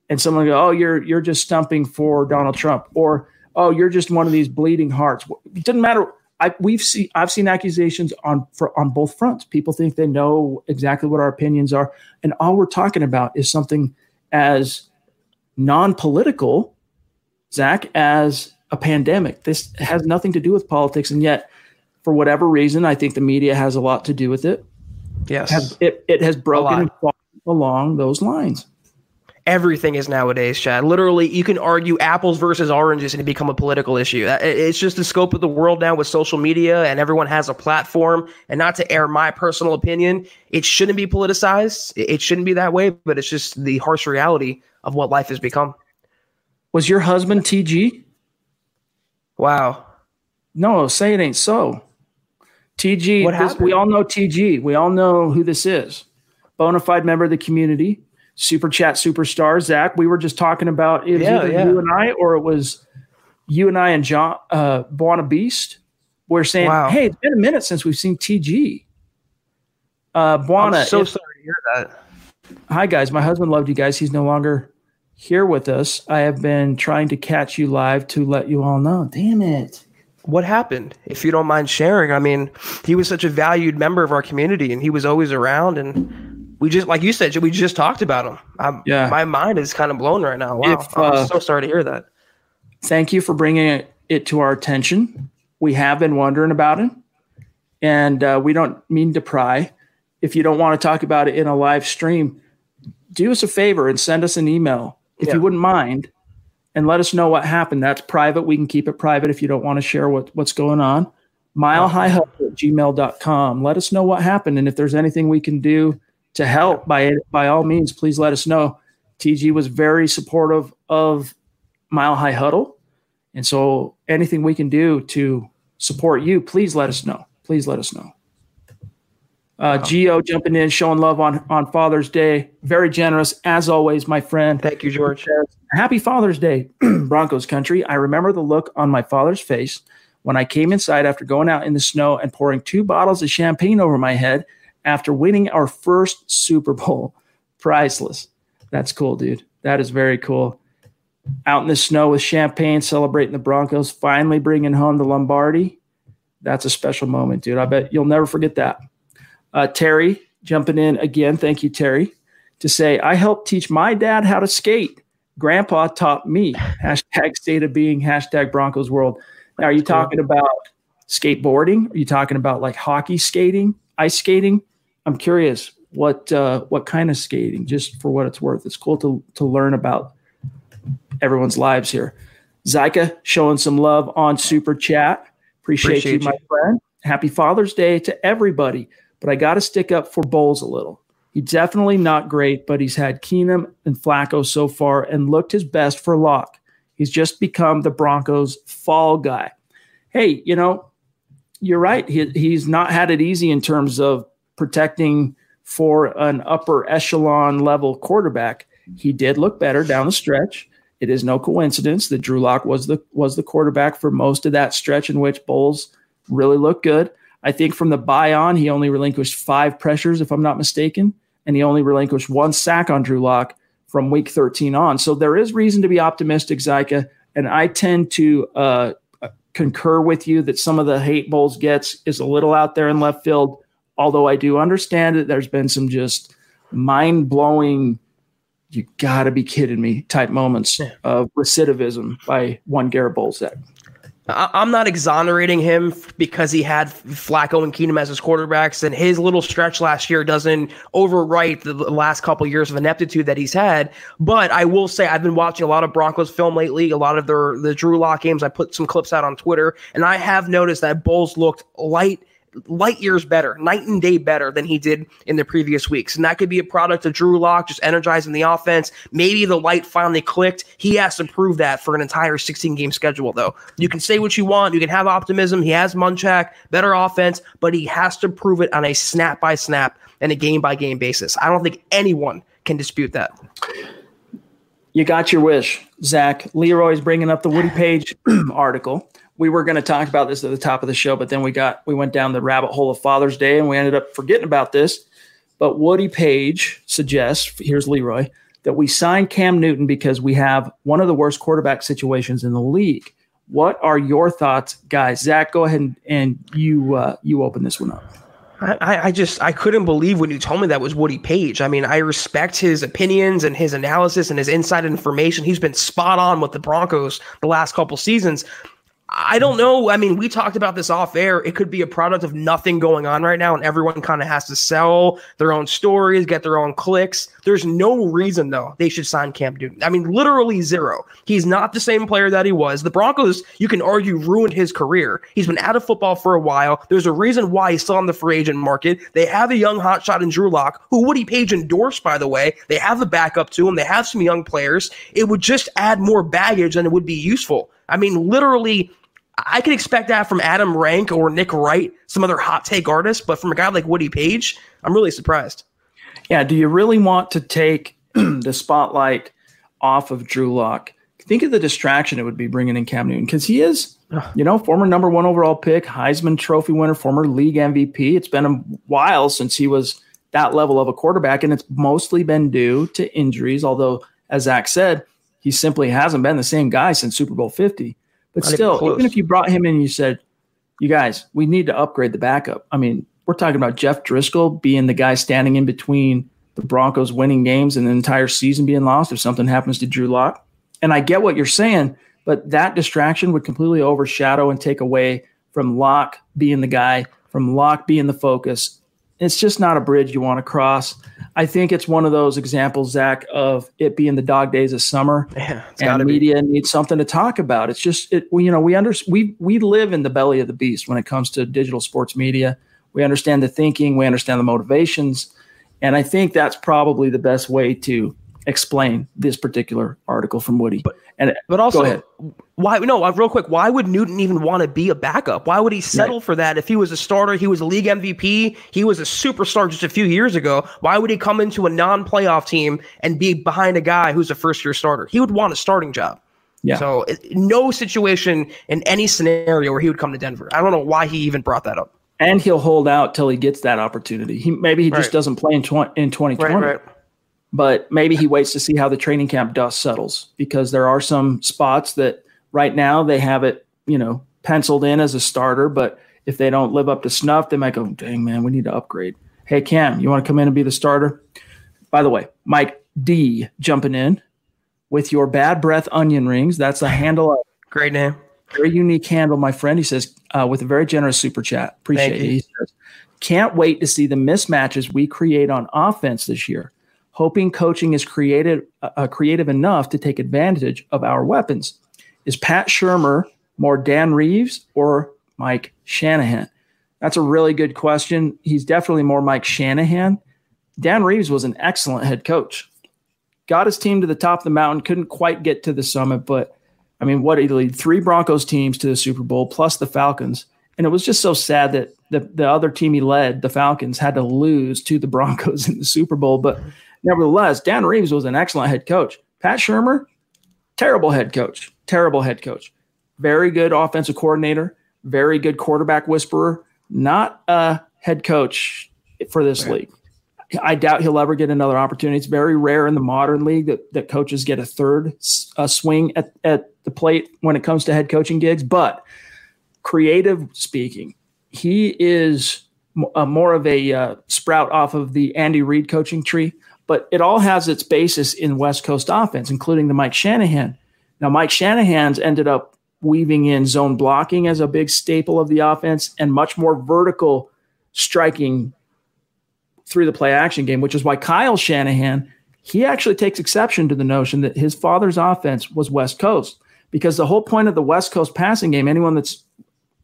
and someone go, "Oh, you're you're just stumping for Donald Trump," or "Oh, you're just one of these bleeding hearts." It doesn't matter. I, we've seen I've seen accusations on for on both fronts. People think they know exactly what our opinions are, and all we're talking about is something as non political, Zach, as a pandemic. This has nothing to do with politics. And yet, for whatever reason, I think the media has a lot to do with it. Yes. It has, it, it has broken along those lines. Everything is nowadays, Chad. Literally, you can argue apples versus oranges and it become a political issue. Uh, it's just the scope of the world now with social media, and everyone has a platform. And not to air my personal opinion, it shouldn't be politicized. It shouldn't be that way, but it's just the harsh reality of what life has become. Was your husband TG? Wow. No, say it ain't so. TG, this, we all know TG. We all know who this is. Bona fide member of the community, super chat superstar. Zach, we were just talking about it yeah, yeah. you and I, or it was you and I and John uh Buona Beast. We're saying, wow. hey, it's been a minute since we've seen TG. Uh Buona. I'm so if, sorry to hear that. Hi guys, my husband loved you guys. He's no longer here with us. I have been trying to catch you live to let you all know. Damn it. What happened? If you don't mind sharing, I mean, he was such a valued member of our community and he was always around and we just like you said, we just talked about him. I'm, yeah. My mind is kind of blown right now. Wow. If, uh, I'm so sorry to hear that. Thank you for bringing it, it to our attention. We have been wondering about it and uh, we don't mean to pry. If you don't want to talk about it in a live stream, do us a favor and send us an email if yeah. you wouldn't mind, and let us know what happened. That's private. We can keep it private if you don't want to share what, what's going on. Milehighhelp at gmail.com. Let us know what happened. And if there's anything we can do to help, by, by all means, please let us know. TG was very supportive of Mile High Huddle. And so anything we can do to support you, please let us know. Please let us know. Uh, Geo jumping in, showing love on, on Father's Day. Very generous, as always, my friend. Thank you, George. Happy Father's Day, Broncos country. I remember the look on my father's face when I came inside after going out in the snow and pouring two bottles of champagne over my head after winning our first Super Bowl. Priceless. That's cool, dude. That is very cool. Out in the snow with champagne, celebrating the Broncos, finally bringing home the Lombardi. That's a special moment, dude. I bet you'll never forget that. Uh, Terry jumping in again. Thank you, Terry, to say, I helped teach my dad how to skate Grandpa taught me hashtag state of being, hashtag Broncos world. Now, are you talking about skateboarding? Are you talking about like hockey skating, ice skating? I'm curious what uh, what kind of skating, just for what it's worth. It's cool to to learn about everyone's lives here. Zyka showing some love on Super Chat. Appreciate, Appreciate you, my friend. Happy Father's Day to everybody. But I got to stick up for Bolles a little. He's definitely not great, but he's had Keenum and Flacco so far and looked his best for Lock. He's just become the Broncos' fall guy. Hey, you know, you're right. He, he's not had it easy in terms of protecting for an upper echelon level quarterback. He did look better down the stretch. It is no coincidence that Drew Lock was the was the quarterback for most of that stretch in which Bolles really looked good. I think from the bye on, he only relinquished five pressures, if I'm not mistaken and he only relinquished one sack on Drew Lock from week 13 on. So there is reason to be optimistic, Zyka. And I tend to uh, concur with you that some of the hate Bolles gets is a little out there in left field. Although I do understand that there's been some just mind blowing, you got to be kidding me type moments of recidivism by one Garett Bolles. I'm not exonerating him because he had Flacco and Keenum as his quarterbacks, and his little stretch last year doesn't overwrite the last couple years of ineptitude that he's had. But I will say I've been watching a lot of Broncos film lately, a lot of their the Drew Lock games. I put some clips out on Twitter, and I have noticed that Bolles looked light light years better, night and day better than he did in the previous weeks. And that could be a product of Drew Lock just energizing the offense. Maybe the light finally clicked. He has to prove that for an entire 16 game schedule, though. You can say what you want. You can have optimism. He has Munchak, better offense, but he has to prove it on a snap by snap and a game by game basis. I don't think anyone can dispute that. You got your wish, Zach. Leroy's bringing up the Woody Paige article we were going to talk about this at the top of the show, but then we got we went down the rabbit hole of Father's Day and we ended up forgetting about this. But Woody Paige suggests, here's Leroy, that we sign Cam Newton because we have one of the worst quarterback situations in the league. What are your thoughts, guys? Zach, go ahead and, and you uh, you open this one up. I, I just I couldn't believe when you told me that was Woody Paige. I mean, I respect his opinions and his analysis and his inside information. He's been spot on with the Broncos the last couple seasons. I don't know. I mean, we talked about this off air. It could be a product of nothing going on right now, and everyone kind of has to sell their own stories, get their own clicks. There's no reason, though, they should sign Cam Newton. I mean, literally zero. He's not the same player that he was. The Broncos, you can argue, ruined his career. He's been out of football for a while. There's a reason why he's still on the free agent market. They have a young hotshot in Drew Lock, who Woody Paige endorsed, by the way. They have the backup to him. They have some young players. It would just add more baggage than it would be useful. I mean, literally I can expect that from Adam Rank or Nick Wright, some other hot take artist, but from a guy like Woody Paige, I'm really surprised. Yeah, do you really want to take the spotlight off of Drew Lock? Think of the distraction it would be bringing in Cam Newton because he is, you know, former number one overall pick, Heisman Trophy winner, former league MVP. It's been a while since he was that level of a quarterback, and it's mostly been due to injuries. Although, as Zach said, he simply hasn't been the same guy since Super Bowl 50. But Not still, even, even, if you brought him in and you said, you guys, we need to upgrade the backup. I mean, we're talking about Jeff Driskel being the guy standing in between the Broncos winning games and the entire season being lost if something happens to Drew Lock. And I get what you're saying, but that distraction would completely overshadow and take away from Lock being the guy, from Lock being the focus. It's just not a bridge you want to cross. I think it's one of those examples, Zach, of it being the dog days of summer, yeah, and media be. needs something to talk about. It's just it. You know, we under we we live in the belly of the beast when it comes to digital sports media. We understand the thinking, we understand the motivations, and I think that's probably the best way to explain this particular article from Woody. But, and but also, why no? Uh, real quick, why would Newton even want to be a backup? Why would he settle right. for that if he was a starter? He was a league MVP. He was a superstar just a few years ago. Why would he come into a non-playoff team and be behind a guy who's a first-year starter? He would want a starting job. Yeah. So no situation in any scenario where he would come to Denver. I don't know why he even brought that up. And he'll hold out till he gets that opportunity. He maybe he right. just doesn't play in, tw- in 2020. Right, right but maybe he waits to see how the training camp dust settles because there are some spots that right now they have it, you know, penciled in as a starter, but if they don't live up to snuff, they might go, dang man, we need to upgrade. Hey Cam, you want to come in and be the starter? By the way, Mike D jumping in. with your bad breath onion rings. That's a handle. Great name. Very unique handle, my friend. He says, uh, with a very generous super chat. Appreciate it. He says, can't wait to see the mismatches we create on offense this year. Hoping coaching is creative, uh, creative enough to take advantage of our weapons. Is Pat Shurmur more Dan Reeves or Mike Shanahan? That's a really good question. He's definitely more Mike Shanahan. Dan Reeves was an excellent head coach. Got his team to the top of the mountain, couldn't quite get to the summit, but I mean, what he lead three Broncos teams to the Super Bowl plus the Falcons. And it was just so sad that the, the other team he led, the Falcons, had to lose to the Broncos in the Super Bowl. But nevertheless, Dan Reeves was an excellent head coach. Pat Shurmur, terrible head coach, terrible head coach. Very good offensive coordinator, very good quarterback whisperer, not a head coach for this league. I doubt he'll ever get another opportunity. It's very rare in the modern league that, that coaches get a third uh, swing at, at the plate when it comes to head coaching gigs. But creative speaking, he is uh, more of a uh, sprout off of the Andy Reid coaching tree. But it all has its basis in West Coast offense, including the Mike Shanahan. Now, Mike Shanahan's ended up weaving in zone blocking as a big staple of the offense and much more vertical striking through the play action game, which is why Kyle Shanahan, he actually takes exception to the notion that his father's offense was West Coast because the whole point of the West Coast passing game, anyone that's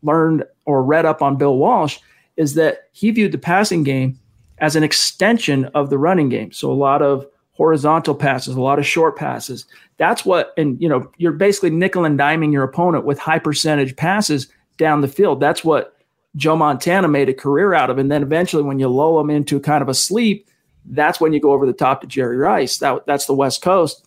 learned or read up on Bill Walsh, is that he viewed the passing game as an extension of the running game. So a lot of horizontal passes, a lot of short passes. That's what, and you know, you're basically nickel and diming your opponent with high percentage passes down the field. That's what Joe Montana made a career out of. And then eventually, when you lull them into kind of a sleep, that's when you go over the top to Jerry Rice. That, that's the West Coast.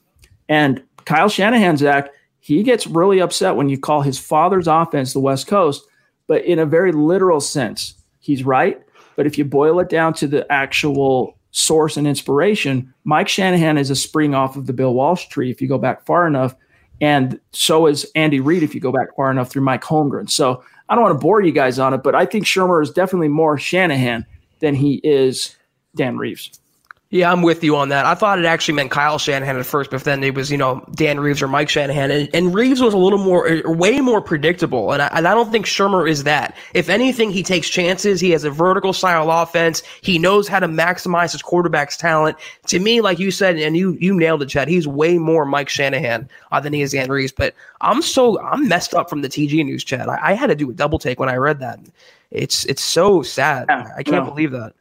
And Kyle Shanahan, Zach, he gets really upset when you call his father's offense the West Coast, but in a very literal sense, he's right. But if you boil it down to the actual source and inspiration, Mike Shanahan is a spring off of the Bill Walsh tree if you go back far enough. And so is Andy Reid if you go back far enough through Mike Holmgren. So I don't want to bore you guys on it, but I think Shurmur is definitely more Shanahan than he is Dan Reeves. Yeah, I'm with you on that. I thought it actually meant Kyle Shanahan at first, but then it was, you know, Dan Reeves or Mike Shanahan. And, and Reeves was a little more, er, way more predictable. And I, and I don't think Shurmur is that. If anything, he takes chances. He has a vertical style offense. He knows how to maximize his quarterback's talent. To me, like you said, and you, you nailed it, Chad, he's way more Mike Shanahan uh, than he is Dan Reeves. But I'm so, I'm messed up from the TG news, Chad. I, I had to do a double take when I read that. It's, it's so sad. Yeah, I can't no. believe that.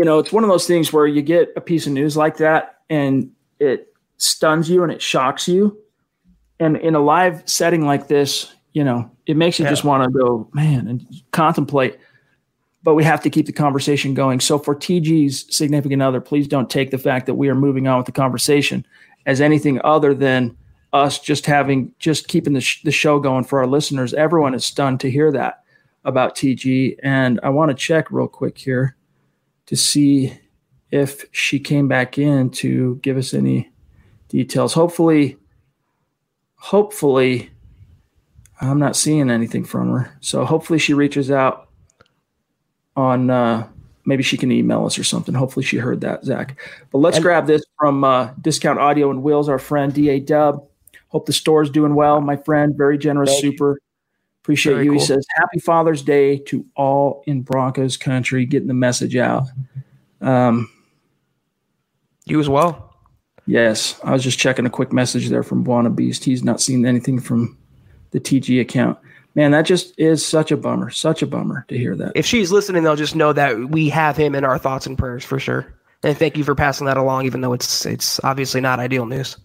You know, it's one of those things where you get a piece of news like that and it stuns you and it shocks you. And in a live setting like this, you know, it makes you just want to go, man, and contemplate. But we have to keep the conversation going. So for TG's significant other, please don't take the fact that we are moving on with the conversation as anything other than us just having, just keeping the, sh- the show going for our listeners. Everyone is stunned to hear that about TG. And I want to check real quick here to see if she came back in to give us any details. Hopefully, hopefully, I'm not seeing anything from her. So hopefully she reaches out on uh, maybe she can email us or something. Hopefully she heard that, Zach. But let's grab this from uh, Discount Audio and Wheels, our friend DA Dub. Hope the store's doing well, my friend. Very generous, super. Appreciate Very you. He says, Happy Father's Day to all in Broncos country, getting the message out. Um, You as well. yes, I was just checking a quick message there from Buona Beast. He's not seen anything from the TG account. Man, that just is such a bummer. Such a bummer to hear that. if she's listening, they'll just know that we have him in our thoughts and prayers for sure. And thank you for passing that along, even though it's it's obviously not ideal news.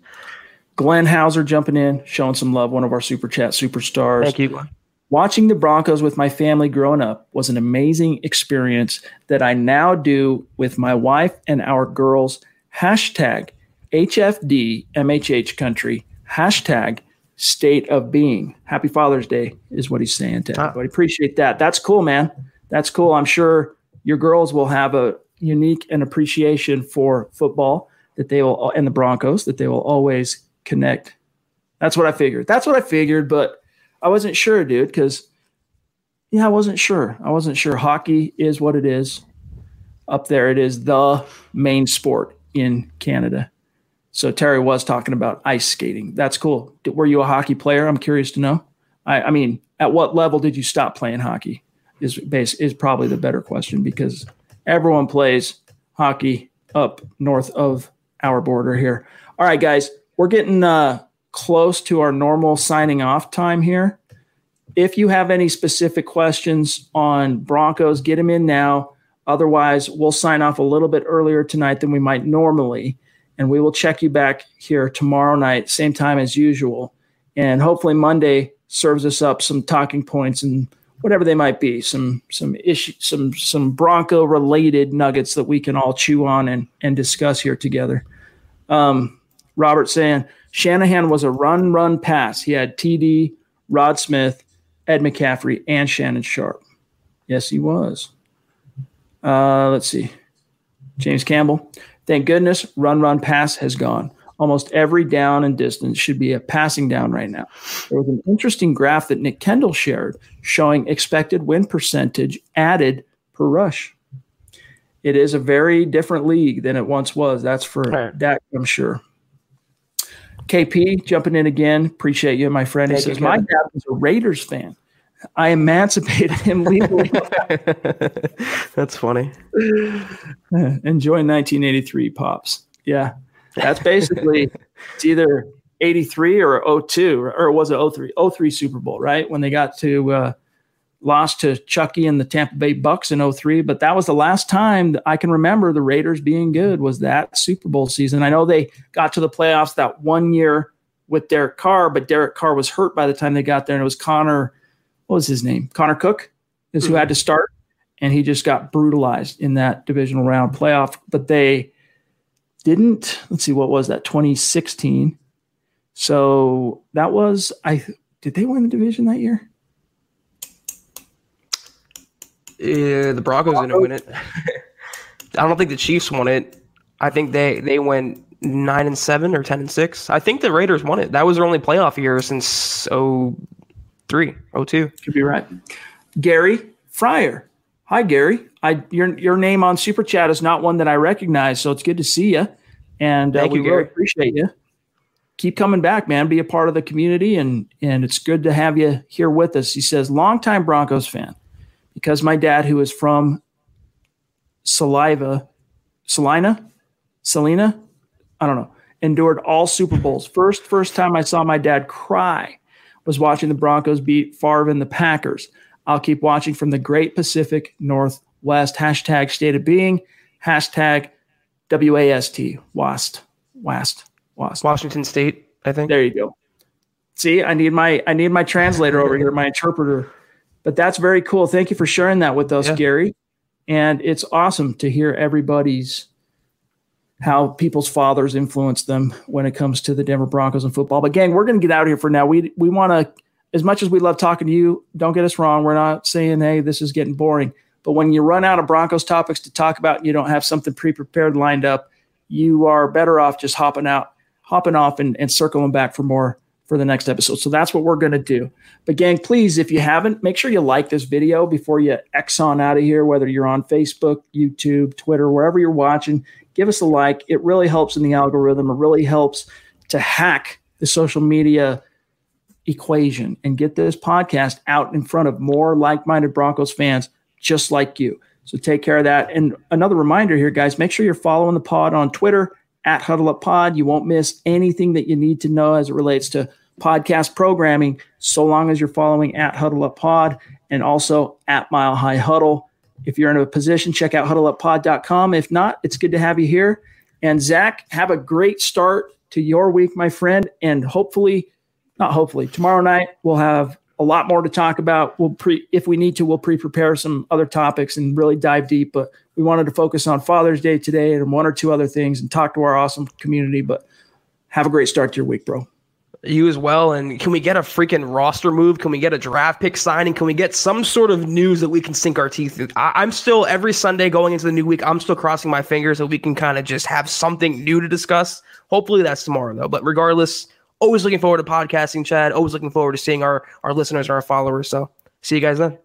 Glenn Hauser jumping in, showing some love, one of our super chat superstars. Thank you, Glenn. Watching the Broncos with my family growing up was an amazing experience that I now do with my wife and our girls. Hashtag HFD MHH country. Hashtag state of being. Happy Father's Day is what he's saying to Ah. everybody. Appreciate that. That's cool, man. That's cool. I'm sure your girls will have a unique and appreciation for football that they will and the Broncos that they will always connect. That's what I figured. That's what I figured, but I wasn't sure, dude, because yeah, I wasn't sure. I wasn't sure. Hockey is what it is. Up there, it is the main sport in Canada. So Terry was talking about ice skating. That's cool. Were you a hockey player? I'm curious to know. I, I mean, at what level did you stop playing hockey? Is base is probably the better question because everyone plays hockey up north of our border here. All right, guys, we're getting uh, close to our normal signing off time here. If you have any specific questions on Broncos, get them in now. Otherwise, we'll sign off a little bit earlier tonight than we might normally. And we will check you back here tomorrow night, same time as usual. And hopefully, Monday serves us up some talking points and whatever they might be, some some issue, some some Bronco related nuggets that we can all chew on and and discuss here together. Um, Robert saying Shanahan was a run run pass. He had TD, Rod Smith, Ed McCaffrey, and Shannon Sharpe. Yes, he was. Uh, let's see. James Campbell. Thank goodness run run pass has gone. Almost every down and distance should be a passing down right now. There was an interesting graph that Nick Kendall shared showing expected win percentage added per rush. It is a very different league than it once was. That's for right. that, I'm sure. KP jumping in again. Appreciate you, my friend. He Thank says, My dad was a Raiders fan. I emancipated him legally. That's funny. Enjoy 1983 pops. Yeah. That's basically it's either 83 or 02 or it was it 03 03 Super Bowl, right? When they got to uh, lost to Chucky and the Tampa Bay Bucks in 03, but that was the last time that I can remember the Raiders being good was that Super Bowl season. I know they got to the playoffs that one year with Derek Carr, but Derek Carr was hurt by the time they got there and it was Connor what was his name? Connor Cook is mm-hmm. who had to start and he just got brutalized in that divisional round playoff, but they didn't let's see what was that 2016 so that was i did they win the division that year yeah the broncos didn't win it i don't think the chiefs won it i think they they went nine and seven or ten and six i think the raiders won it that was their only playoff year since 03 02 could be right gary fryer Hi, Gary. I your your name on Super Chat is not one that I recognize, so it's good to see you. And uh, Thank we you, really Gary. appreciate you. Keep coming back, man. Be a part of the community, and and it's good to have you here with us. He says, longtime Broncos fan, because my dad, who is from Saliva, Salina, Salina, I don't know, endured all Super Bowls. First, first time I saw my dad cry was watching the Broncos beat Favre and the Packers. I'll keep watching from the great Pacific Northwest. Hashtag state of being. Hashtag WAST. WAST. WAST. WAST. Washington State, I think. There you go. See, I need my I need my translator over here, my interpreter. But that's very cool. Thank you for sharing that with us, yeah. Gary. And it's awesome to hear everybody's how people's fathers influence them when it comes to the Denver Broncos and football. But gang, we're going to get out of here for now. We we want to as much as we love talking to you, don't get us wrong. We're not saying, hey, this is getting boring. But when you run out of Broncos topics to talk about and you don't have something pre prepared lined up, you are better off just hopping out, hopping off and, and circling back for more for the next episode. So that's what we're going to do. But gang, please, if you haven't, make sure you like this video before you X on out of here, whether you're on Facebook, YouTube, Twitter, wherever you're watching, give us a like. It really helps in the algorithm. It really helps to hack the social media equation and get this podcast out in front of more like-minded Broncos fans just like you. So take care of that. And another reminder here, guys, make sure you're following the pod on Twitter at Huddle Up Pod. You won't miss anything that you need to know as it relates to podcast programming, so long as you're following at Huddle Up Pod and also at Mile High Huddle. If you're in a position, check out huddleuppod.com. If not, it's good to have you here. And Zach, have a great start to your week, my friend. And hopefully, not hopefully, tomorrow night we'll have a lot more to talk about. We'll pre, if we need to, we'll pre-prepare some other topics and really dive deep. But we wanted to focus on Father's Day today and one or two other things and talk to our awesome community. But have a great start to your week, bro. You as well. And can we get a freaking roster move? Can we get a draft pick signing? Can we get some sort of news that we can sink our teeth through? I, am still every Sunday going into the new week. I'm still crossing my fingers that we can kind of just have something new to discuss. Hopefully that's tomorrow though. But regardless, always looking forward to podcasting, Chad. Always looking forward to seeing our our listeners and our followers. So see you guys then.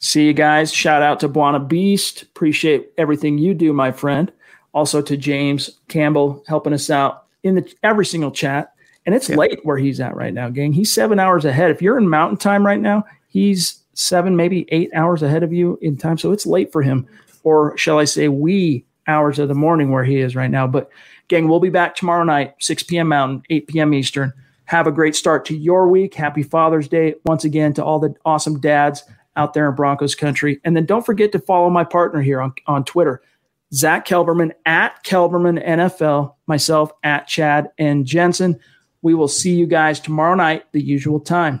See you guys. Shout out to Buona Beast. Appreciate everything you do, my friend. Also to James Campbell helping us out in the every single chat. And it's late where he's at right now, gang. He's seven hours ahead. If you're in mountain time right now, he's seven, maybe eight hours ahead of you in time. So it's late for him, or shall I say, wee hours of the morning where he is right now. But gang, we'll be back tomorrow night, 6 p.m. Mountain, 8 p.m. Eastern. Have a great start to your week. Happy Father's Day once again to all the awesome dads out there in Broncos country. And then don't forget to follow my partner here on, on Twitter, Zach Kelberman at Kelberman NFL, myself at Chad and Jensen. We will see you guys tomorrow night, the usual time.